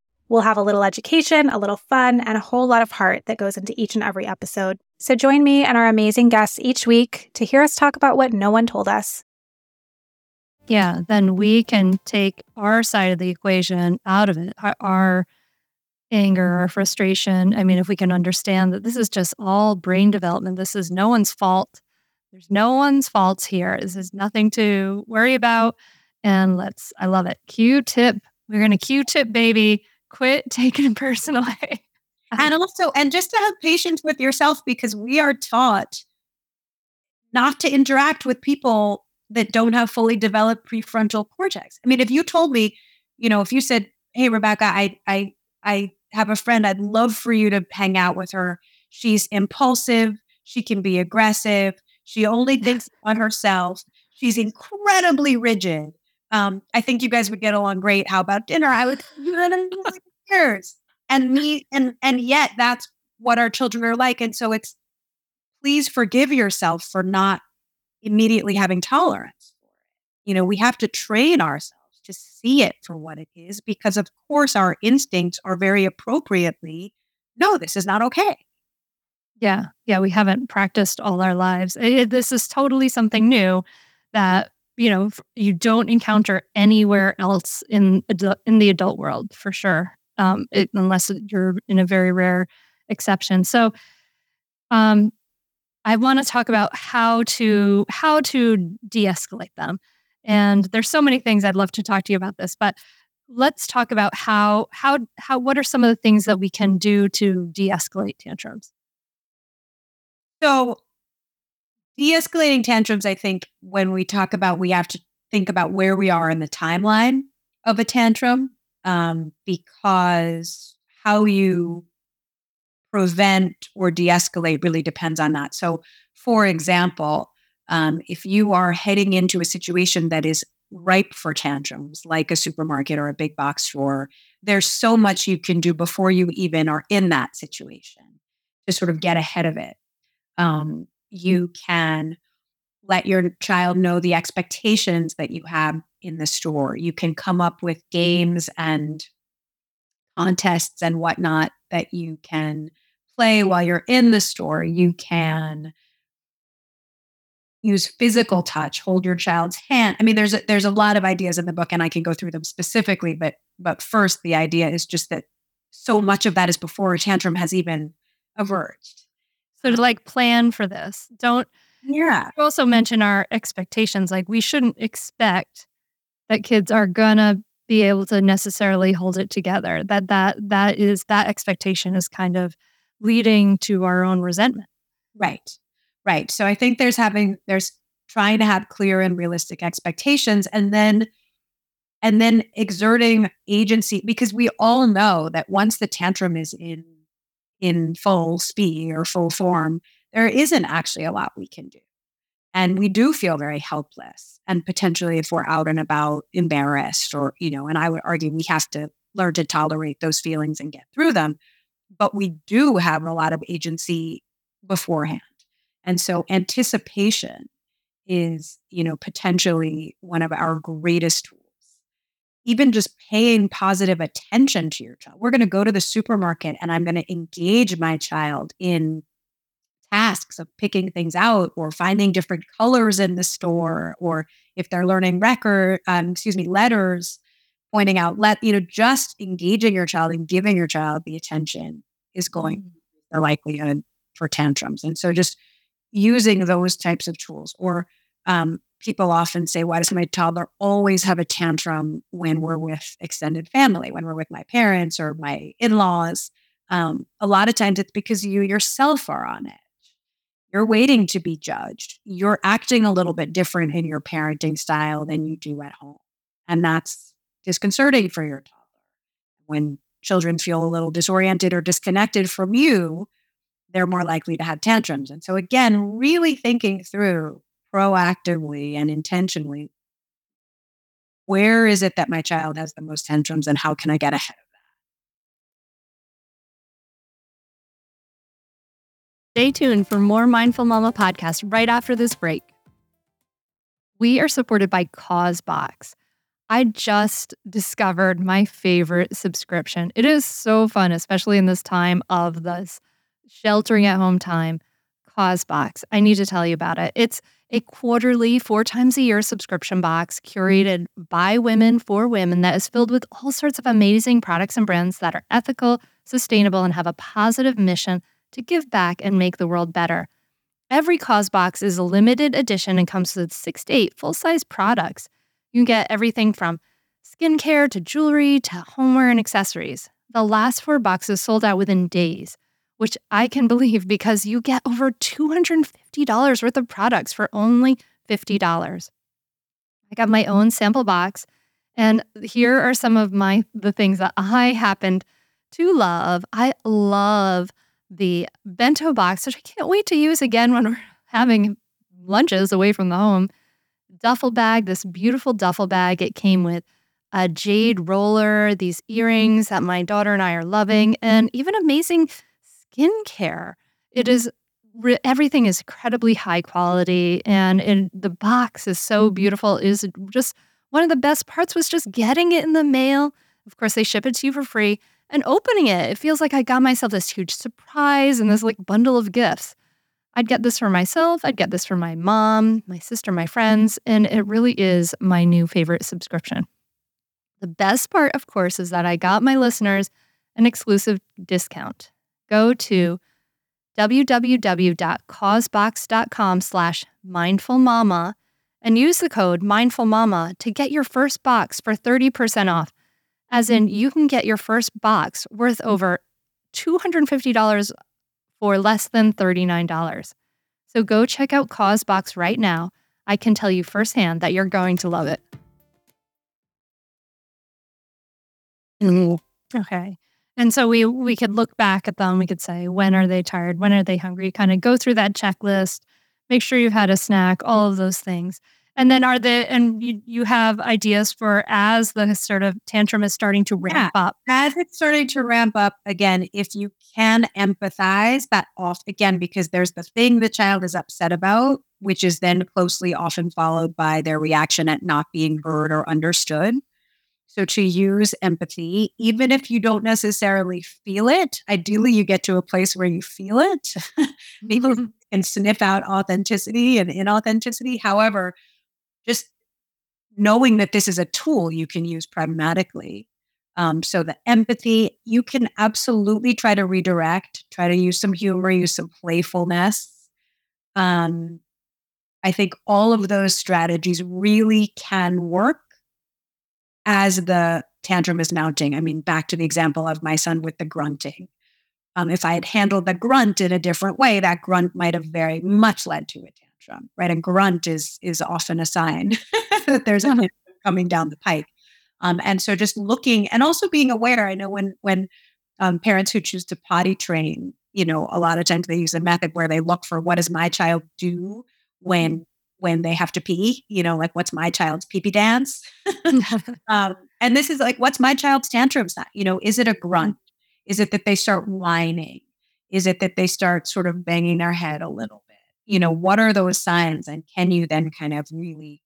We'll have a little education, a little fun, and a whole lot of heart that goes into each and every episode. So join me and our amazing guests each week to hear us talk about what no one told us. Yeah, then we can take our side of the equation out of it. Our, our anger or frustration. I mean, if we can understand that this is just all brain development, this is no one's fault. There's no one's faults here. This is nothing to worry about. And let's, I love it. Q tip. We're going to Q tip, baby. Quit taking it personally. and also, and just to have patience with yourself because we are taught not to interact with people that don't have fully developed prefrontal cortex. I mean, if you told me, you know, if you said, "Hey, Rebecca, I I I have a friend. I'd love for you to hang out with her. She's impulsive. She can be aggressive. She only thinks on herself. She's incredibly rigid. Um, I think you guys would get along great. How about dinner? I would years. And me and and yet that's what our children are like. And so it's please forgive yourself for not immediately having tolerance for it. You know, we have to train ourselves to see it for what it is because, of course, our instincts are very appropriately no, this is not okay. Yeah. Yeah. We haven't practiced all our lives. It, this is totally something new that, you know, you don't encounter anywhere else in, in the adult world for sure, um, it, unless you're in a very rare exception. So, um, I want to talk about how to how to de-escalate them. And there's so many things I'd love to talk to you about this, but let's talk about how how how what are some of the things that we can do to de-escalate tantrums. So de-escalating tantrums, I think when we talk about we have to think about where we are in the timeline of a tantrum um, because how you prevent or de escalate really depends on that. So, for example, um, if you are heading into a situation that is ripe for tantrums, like a supermarket or a big box store, there's so much you can do before you even are in that situation to sort of get ahead of it. Um, you can let your child know the expectations that you have in the store. You can come up with games and contests and whatnot that you can play while you're in the store. You can use physical touch, hold your child's hand. I mean, there's a, there's a lot of ideas in the book, and I can go through them specifically. But but first, the idea is just that so much of that is before a tantrum has even emerged. So to like plan for this, don't. Yeah. You also mention our expectations. Like we shouldn't expect that kids are gonna be able to necessarily hold it together. That that that is that expectation is kind of leading to our own resentment. Right. Right. So I think there's having there's trying to have clear and realistic expectations and then and then exerting agency because we all know that once the tantrum is in in full speed or full form there isn't actually a lot we can do. And we do feel very helpless and potentially if we're out and about embarrassed or you know and i would argue we have to learn to tolerate those feelings and get through them but we do have a lot of agency beforehand. And so anticipation is you know potentially one of our greatest tools even just paying positive attention to your child we're going to go to the supermarket and i'm going to engage my child in tasks of picking things out or finding different colors in the store or if they're learning record um, excuse me letters pointing out let you know just engaging your child and giving your child the attention is going mm. the likelihood for tantrums and so just using those types of tools or um, people often say why does my toddler always have a tantrum when we're with extended family when we're with my parents or my in-laws um, a lot of times it's because you yourself are on it you're waiting to be judged. You're acting a little bit different in your parenting style than you do at home. And that's disconcerting for your toddler. When children feel a little disoriented or disconnected from you, they're more likely to have tantrums. And so, again, really thinking through proactively and intentionally where is it that my child has the most tantrums and how can I get ahead of that? Stay tuned for more Mindful Mama podcast right after this break. We are supported by Causebox. I just discovered my favorite subscription. It is so fun, especially in this time of this sheltering at home time. Causebox. I need to tell you about it. It's a quarterly, four times a year subscription box curated by women for women that is filled with all sorts of amazing products and brands that are ethical, sustainable, and have a positive mission to give back and make the world better. Every cause box is a limited edition and comes with six to eight full size products. You can get everything from skincare to jewelry to homeware and accessories. The last four boxes sold out within days, which I can believe because you get over $250 worth of products for only $50. I got my own sample box, and here are some of my the things that I happened to love. I love the bento box, which I can't wait to use again when we're having lunches away from the home. Duffel bag, this beautiful duffel bag. It came with a jade roller, these earrings that my daughter and I are loving, and even amazing skincare. It mm-hmm. is everything is incredibly high quality, and it, the box is so mm-hmm. beautiful. It is just one of the best parts was just getting it in the mail. Of course, they ship it to you for free and opening it. It feels like I got myself this huge surprise and this like bundle of gifts. I'd get this for myself, I'd get this for my mom, my sister, my friends, and it really is my new favorite subscription. The best part, of course, is that I got my listeners an exclusive discount. Go to www.causebox.com slash mindfulmama and use the code mindfulmama to get your first box for 30% off. As in, you can get your first box worth over $250 for less than $39. So go check out CauseBox right now. I can tell you firsthand that you're going to love it. Okay. And so we we mm-hmm. could look back at them. We could say, when are they tired? When are they hungry? Kind of go through that checklist. Make sure you've had a snack. All of those things. And then are the and you, you have ideas for as the sort of tantrum is starting to ramp yeah. up. As it's starting to ramp up again, if you can empathize that off again, because there's the thing the child is upset about, which is then closely often followed by their reaction at not being heard or understood. So to use empathy, even if you don't necessarily feel it, ideally you get to a place where you feel it. People can sniff out authenticity and inauthenticity. However, just knowing that this is a tool you can use pragmatically. Um, so the empathy, you can absolutely try to redirect, try to use some humor, use some playfulness. Um, I think all of those strategies really can work as the tantrum is mounting. I mean, back to the example of my son with the grunting. Um, if I had handled the grunt in a different way, that grunt might have very much led to a tantrum right? A grunt is is often a sign that there's a coming down the pike. Um, and so just looking and also being aware. I know when when um, parents who choose to potty train, you know, a lot of times they use a method where they look for what does my child do when when they have to pee, you know, like what's my child's pee pee dance? um, and this is like, what's my child's tantrum sign? You know, is it a grunt? Is it that they start whining? Is it that they start sort of banging their head a little bit? you know, what are those signs? And can you then kind of really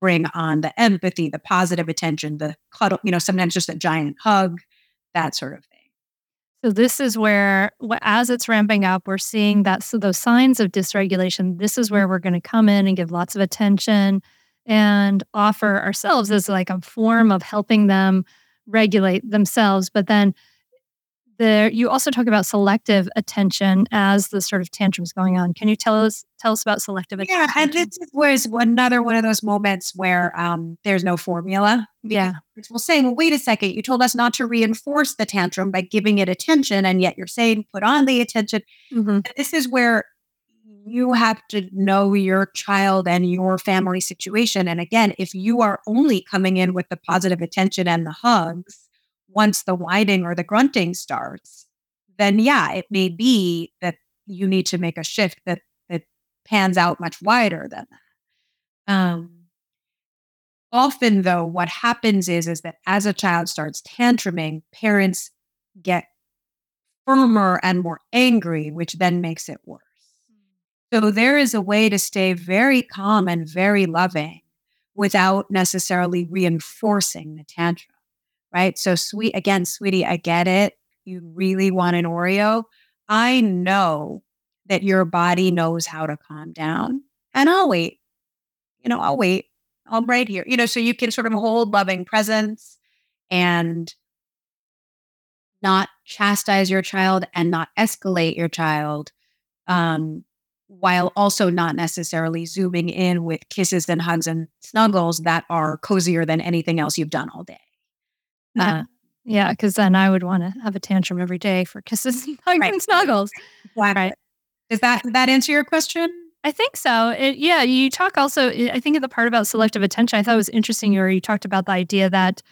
bring on the empathy, the positive attention, the cuddle, you know, sometimes just a giant hug, that sort of thing. So this is where, as it's ramping up, we're seeing that so those signs of dysregulation. This is where we're going to come in and give lots of attention and offer ourselves as like a form of helping them regulate themselves. But then there you also talk about selective attention as the sort of tantrums going on. Can you tell us tell us about selective attention? Yeah, and this was another one of those moments where um, there's no formula. Yeah, we'll say, well, wait a second, you told us not to reinforce the tantrum by giving it attention, and yet you're saying put on the attention. Mm-hmm. This is where you have to know your child and your family situation. And again, if you are only coming in with the positive attention and the hugs, once the whining or the grunting starts, then yeah, it may be that you need to make a shift that that pans out much wider than that. Um, often, though, what happens is is that as a child starts tantruming, parents get firmer and more angry, which then makes it worse. So there is a way to stay very calm and very loving without necessarily reinforcing the tantrum right? So, sweet, again, sweetie, I get it. You really want an Oreo. I know that your body knows how to calm down, and I'll wait. You know, I'll wait. I'm right here. You know, so you can sort of hold loving presence and not chastise your child and not escalate your child um, while also not necessarily zooming in with kisses and hugs and snuggles that are cozier than anything else you've done all day. Uh, yeah, because then I would want to have a tantrum every day for kisses and hugs Right. and snuggles. Right. Does that that answer your question? I think so. It, yeah, you talk also. I think the part about selective attention. I thought was interesting. Where you talked about the idea that,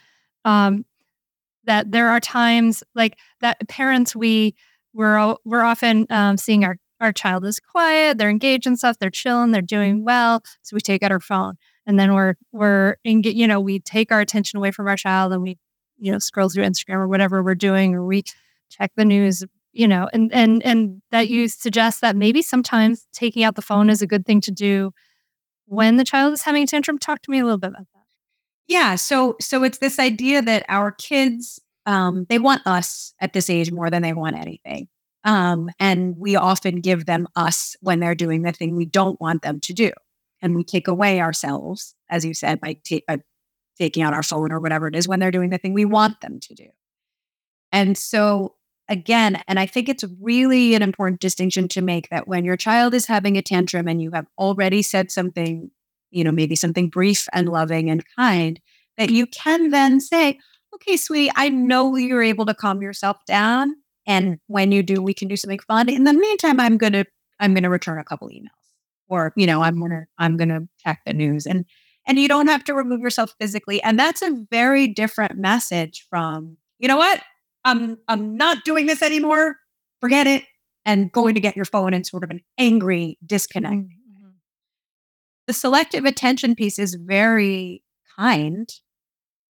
um, that there are times like that parents we we're we're often um, seeing our our child is quiet, they're engaged in stuff, they're chilling, they're doing well, so we take out our phone, and then we're we're in, you know we take our attention away from our child and we you know scroll through Instagram or whatever we're doing, or we check the news you know and and and that you suggest that maybe sometimes taking out the phone is a good thing to do when the child is having a tantrum talk to me a little bit about that Yeah. So so it's this idea that our kids um, they want us at this age more than they want anything. Um, and we often give them us when they're doing the thing we don't want them to do. And we take away ourselves, as you said, by, by taking out our phone or whatever it is when they're doing the thing we want them to do. And so, again, and I think it's really an important distinction to make that when your child is having a tantrum and you have already said something, you know, maybe something brief and loving and kind, that you can then say, okay, sweetie, I know you're able to calm yourself down. And when you do, we can do something fun. In the meantime, I'm gonna I'm gonna return a couple emails. Or, you know, I'm gonna I'm gonna check the news. And and you don't have to remove yourself physically. And that's a very different message from, you know what? I'm I'm not doing this anymore. Forget it. And going to get your phone and sort of an angry disconnect. Mm-hmm. Mm-hmm. The selective attention piece is very kind.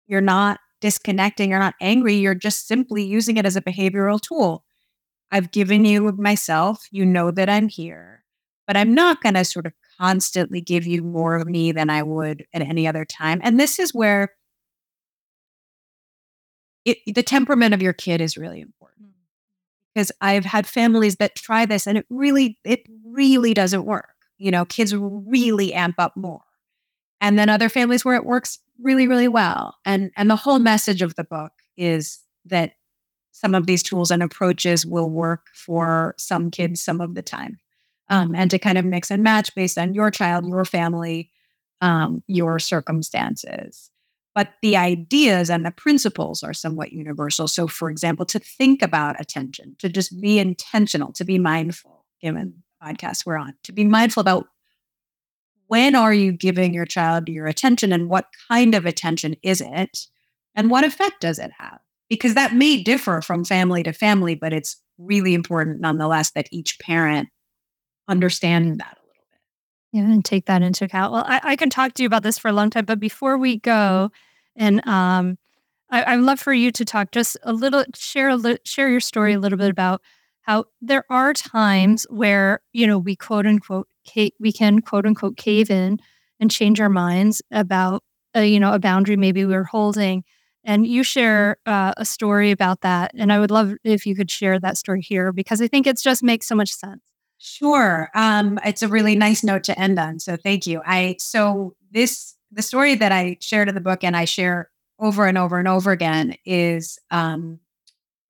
You're not disconnecting, you're not angry, you're just simply using it as a behavioral tool. I've given you myself, you know that I'm here, but I'm not going to sort of constantly give you more of me than I would at any other time. And this is where it, the temperament of your kid is really important mm. because I've had families that try this and it really, it really doesn't work. You know, kids really amp up more. And then other families where it works really, really well. And and the whole message of the book is that some of these tools and approaches will work for some kids some of the time. Um, and to kind of mix and match based on your child, your family, um, your circumstances. But the ideas and the principles are somewhat universal. So, for example, to think about attention, to just be intentional, to be mindful, given the podcast we're on, to be mindful about when are you giving your child your attention and what kind of attention is it and what effect does it have because that may differ from family to family but it's really important nonetheless that each parent understand that a little bit Yeah, and take that into account. Well, I, I can talk to you about this for a long time, but before we go, and um, I, I'd love for you to talk just a little, share a li- share your story a little bit about how there are times where you know we quote unquote ca- we can quote unquote cave in and change our minds about a, you know a boundary maybe we are holding. And you share uh, a story about that, and I would love if you could share that story here because I think it just makes so much sense. Sure. Um, it's a really nice note to end on. So thank you. I so this the story that I shared in the book and I share over and over and over again is um,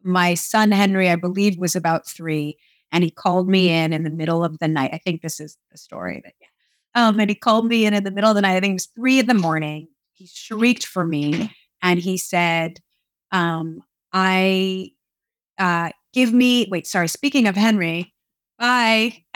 my son Henry, I believe, was about three, and he called me in in the middle of the night. I think this is the story that yeah. Um, and he called me in in the middle of the night. I think it was three in the morning. He shrieked for me, and he said, um, "I uh, give me wait. Sorry. Speaking of Henry, Bye.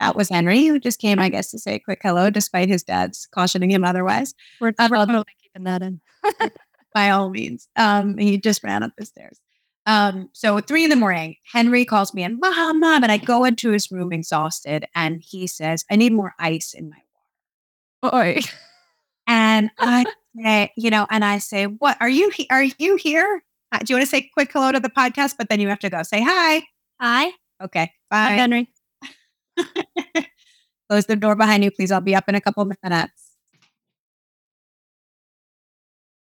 that was Henry, who just came, I guess, to say a quick hello, despite his dad's cautioning him otherwise. We're, we're well, totally keeping that in. By all means. Um, he just ran up the stairs. Um, so three in the morning, Henry calls me and Mom, Mom, and I go into his room exhausted, and he says, I need more ice in my water. Boy. And I say, you know, and I say, "What are you? He- are you here? Uh, do you want to say quick hello to the podcast? But then you have to go say hi. Hi. Okay, Hi, bye. Henry. Close the door behind you, please. I'll be up in a couple of minutes.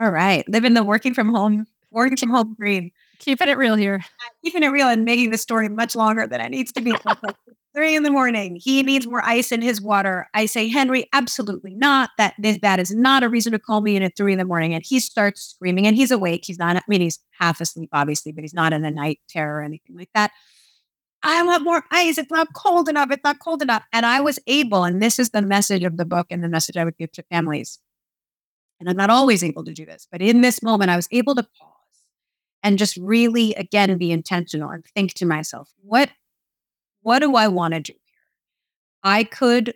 All right, living the working from home, working from home dream, Keeping it real here. keeping it real and making the story much longer than it needs to be. three in the morning. He needs more ice in his water. I say, Henry, absolutely not. That that is not a reason to call me in at three in the morning. And he starts screaming, and he's awake. He's not. I mean, he's half asleep, obviously, but he's not in a night terror or anything like that. I want more ice. It's not cold enough. It's not cold enough. And I was able, and this is the message of the book and the message I would give to families. And I'm not always able to do this, but in this moment, I was able to pause and just really, again, be intentional and think to myself, what what do I want to do here? I could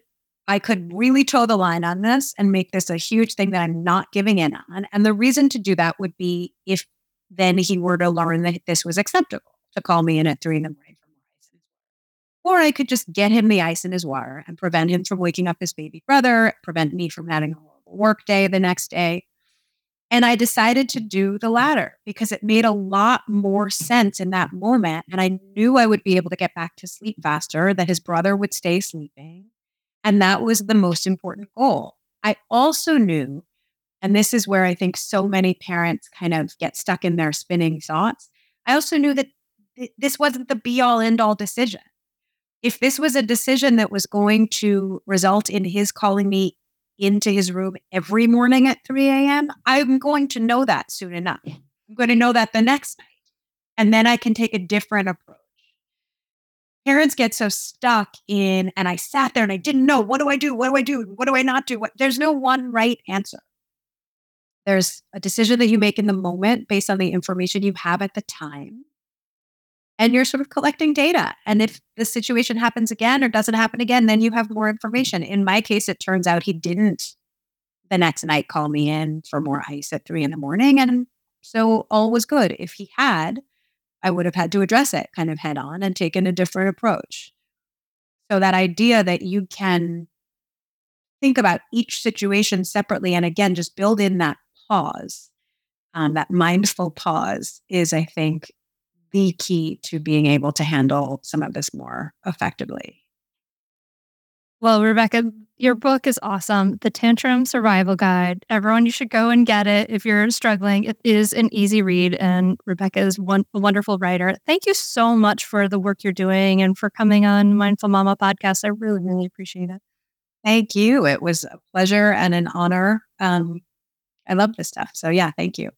I could really toe the line on this and make this a huge thing that I'm not giving in on. And the reason to do that would be if then he were to learn that this was acceptable to call me in at three in the morning for more ice. Or I could just get him the ice in his water and prevent him from waking up his baby brother, prevent me from having a horrible work day the next day. And I decided to do the latter because it made a lot more sense in that moment. And I knew I would be able to get back to sleep faster, that his brother would stay sleeping. And that was the most important goal. I also knew, and this is where I think so many parents kind of get stuck in their spinning thoughts. I also knew that th- this wasn't the be all end all decision. If this was a decision that was going to result in his calling me into his room every morning at 3 a.m., I'm going to know that soon enough. I'm going to know that the next night. And then I can take a different approach. Parents get so stuck in, and I sat there and I didn't know what do I do? What do I do? What do I not do? What, there's no one right answer. There's a decision that you make in the moment based on the information you have at the time and you're sort of collecting data. And if the situation happens again or doesn't happen again, then you have more information. In my case, it turns out he didn't the next night call me in for more ice at three in the morning. And so all was good. If he had, I would have had to address it kind of head on and taken a different approach. So that idea that you can think about each situation separately and again, just build in that pause, um, that mindful pause is, I think, the key to being able to handle some of this more effectively. Well, Rebecca, your book is awesome. The Tantrum Survival Guide. Everyone, you should go and get it if you're struggling. It is an easy read, and Rebecca is one, a wonderful writer. Thank you so much for the work you're doing and for coming on Mindful Mama podcast. I really, really appreciate it. Thank you. It was a pleasure and an honor. Um, I love this stuff. So, yeah, thank you.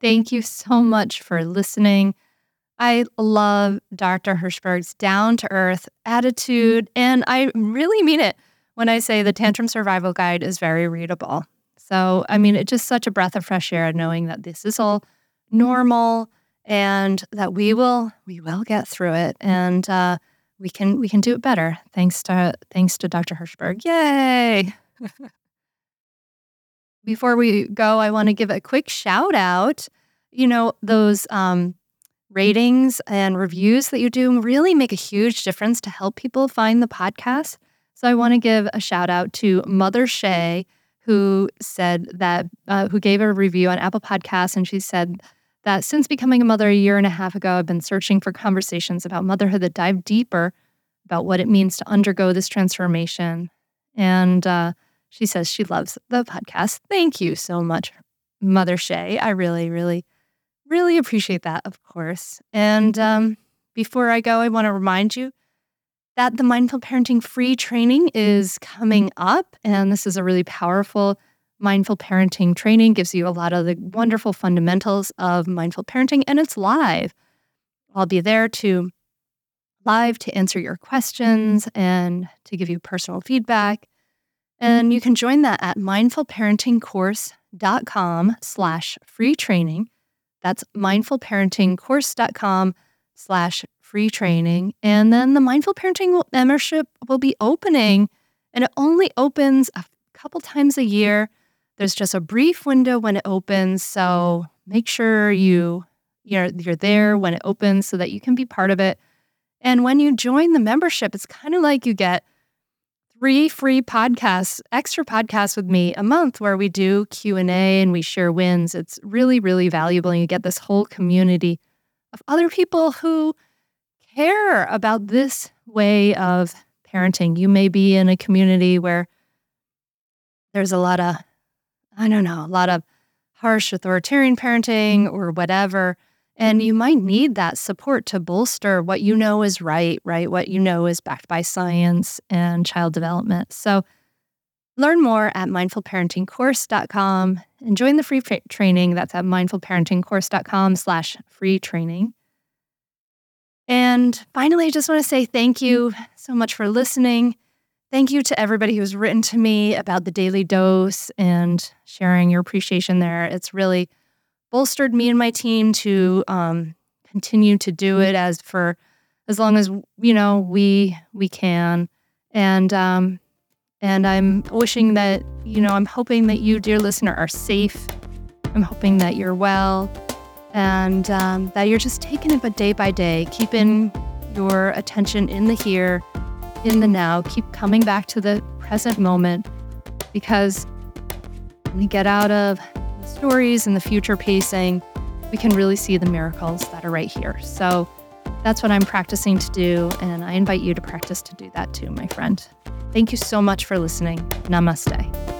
Thank you so much for listening. I love Dr. Hershberg's down to earth attitude, and I really mean it when I say the Tantrum Survival Guide is very readable. So, I mean, it's just such a breath of fresh air knowing that this is all normal and that we will we will get through it and uh, we can we can do it better thanks to thanks to Dr. Hershberg. Yay! Before we go, I want to give a quick shout out. You know, those um, ratings and reviews that you do really make a huge difference to help people find the podcast. So I want to give a shout out to Mother Shay, who said that, uh, who gave a review on Apple Podcasts. And she said that since becoming a mother a year and a half ago, I've been searching for conversations about motherhood that dive deeper about what it means to undergo this transformation. And, uh, she says she loves the podcast. Thank you so much, Mother Shay. I really, really, really appreciate that, of course. And um, before I go, I want to remind you that the Mindful Parenting free training is coming up. And this is a really powerful mindful parenting training, gives you a lot of the wonderful fundamentals of mindful parenting, and it's live. I'll be there to live to answer your questions and to give you personal feedback. And you mm-hmm. can join that at mindfulparentingcourse.com slash free training. That's mindfulparentingcourse.com slash free training. And then the Mindful Parenting membership will be opening, and it only opens a couple times a year. There's just a brief window when it opens, so make sure you you're, you're there when it opens so that you can be part of it. And when you join the membership, it's kind of like you get three free podcasts, extra podcasts with me a month where we do Q&A and we share wins. It's really really valuable and you get this whole community of other people who care about this way of parenting. You may be in a community where there's a lot of I don't know, a lot of harsh authoritarian parenting or whatever. And mm-hmm. you might need that support to bolster what you know is right, right? What you know is backed by science and child development. So learn more at mindfulparentingcourse.com and join the free training. That's at mindfulparentingcourse.com slash free training. And finally, I just want to say thank you mm-hmm. so much for listening. Thank you to everybody who's written to me about the daily dose and sharing your appreciation there. It's really bolstered me and my team to um, continue to do it as for as long as you know we we can. And um, and i'm wishing that you know i'm hoping that you dear listener are safe. I'm hoping that you're well and um, that you're just taking it but day by day keeping your attention in the here in the now. Keep coming back to the present moment because we get out of stories and the future pacing, we can really see the miracles that are right here. So that's what I'm practicing to do. And I invite you to practice to do that too, my friend. Thank you so much for listening. Namaste.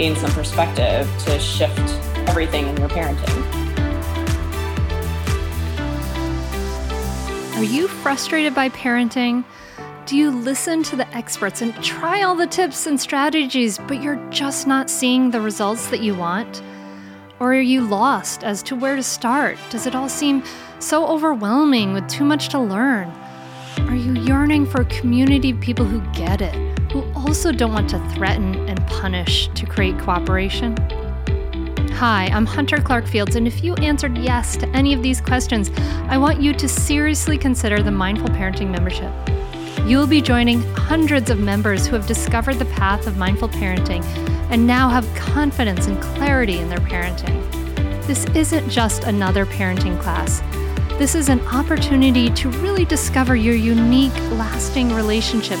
gain some perspective to shift everything in your parenting. Are you frustrated by parenting? Do you listen to the experts and try all the tips and strategies, but you're just not seeing the results that you want? Or are you lost as to where to start? Does it all seem so overwhelming with too much to learn? Are you yearning for a community of people who get it, who also don't want to threaten and punish to create cooperation? Hi, I'm Hunter Clarke Fields, and if you answered yes to any of these questions, I want you to seriously consider the Mindful Parenting membership. You'll be joining hundreds of members who have discovered the path of mindful parenting and now have confidence and clarity in their parenting. This isn't just another parenting class. This is an opportunity to really discover your unique, lasting relationship,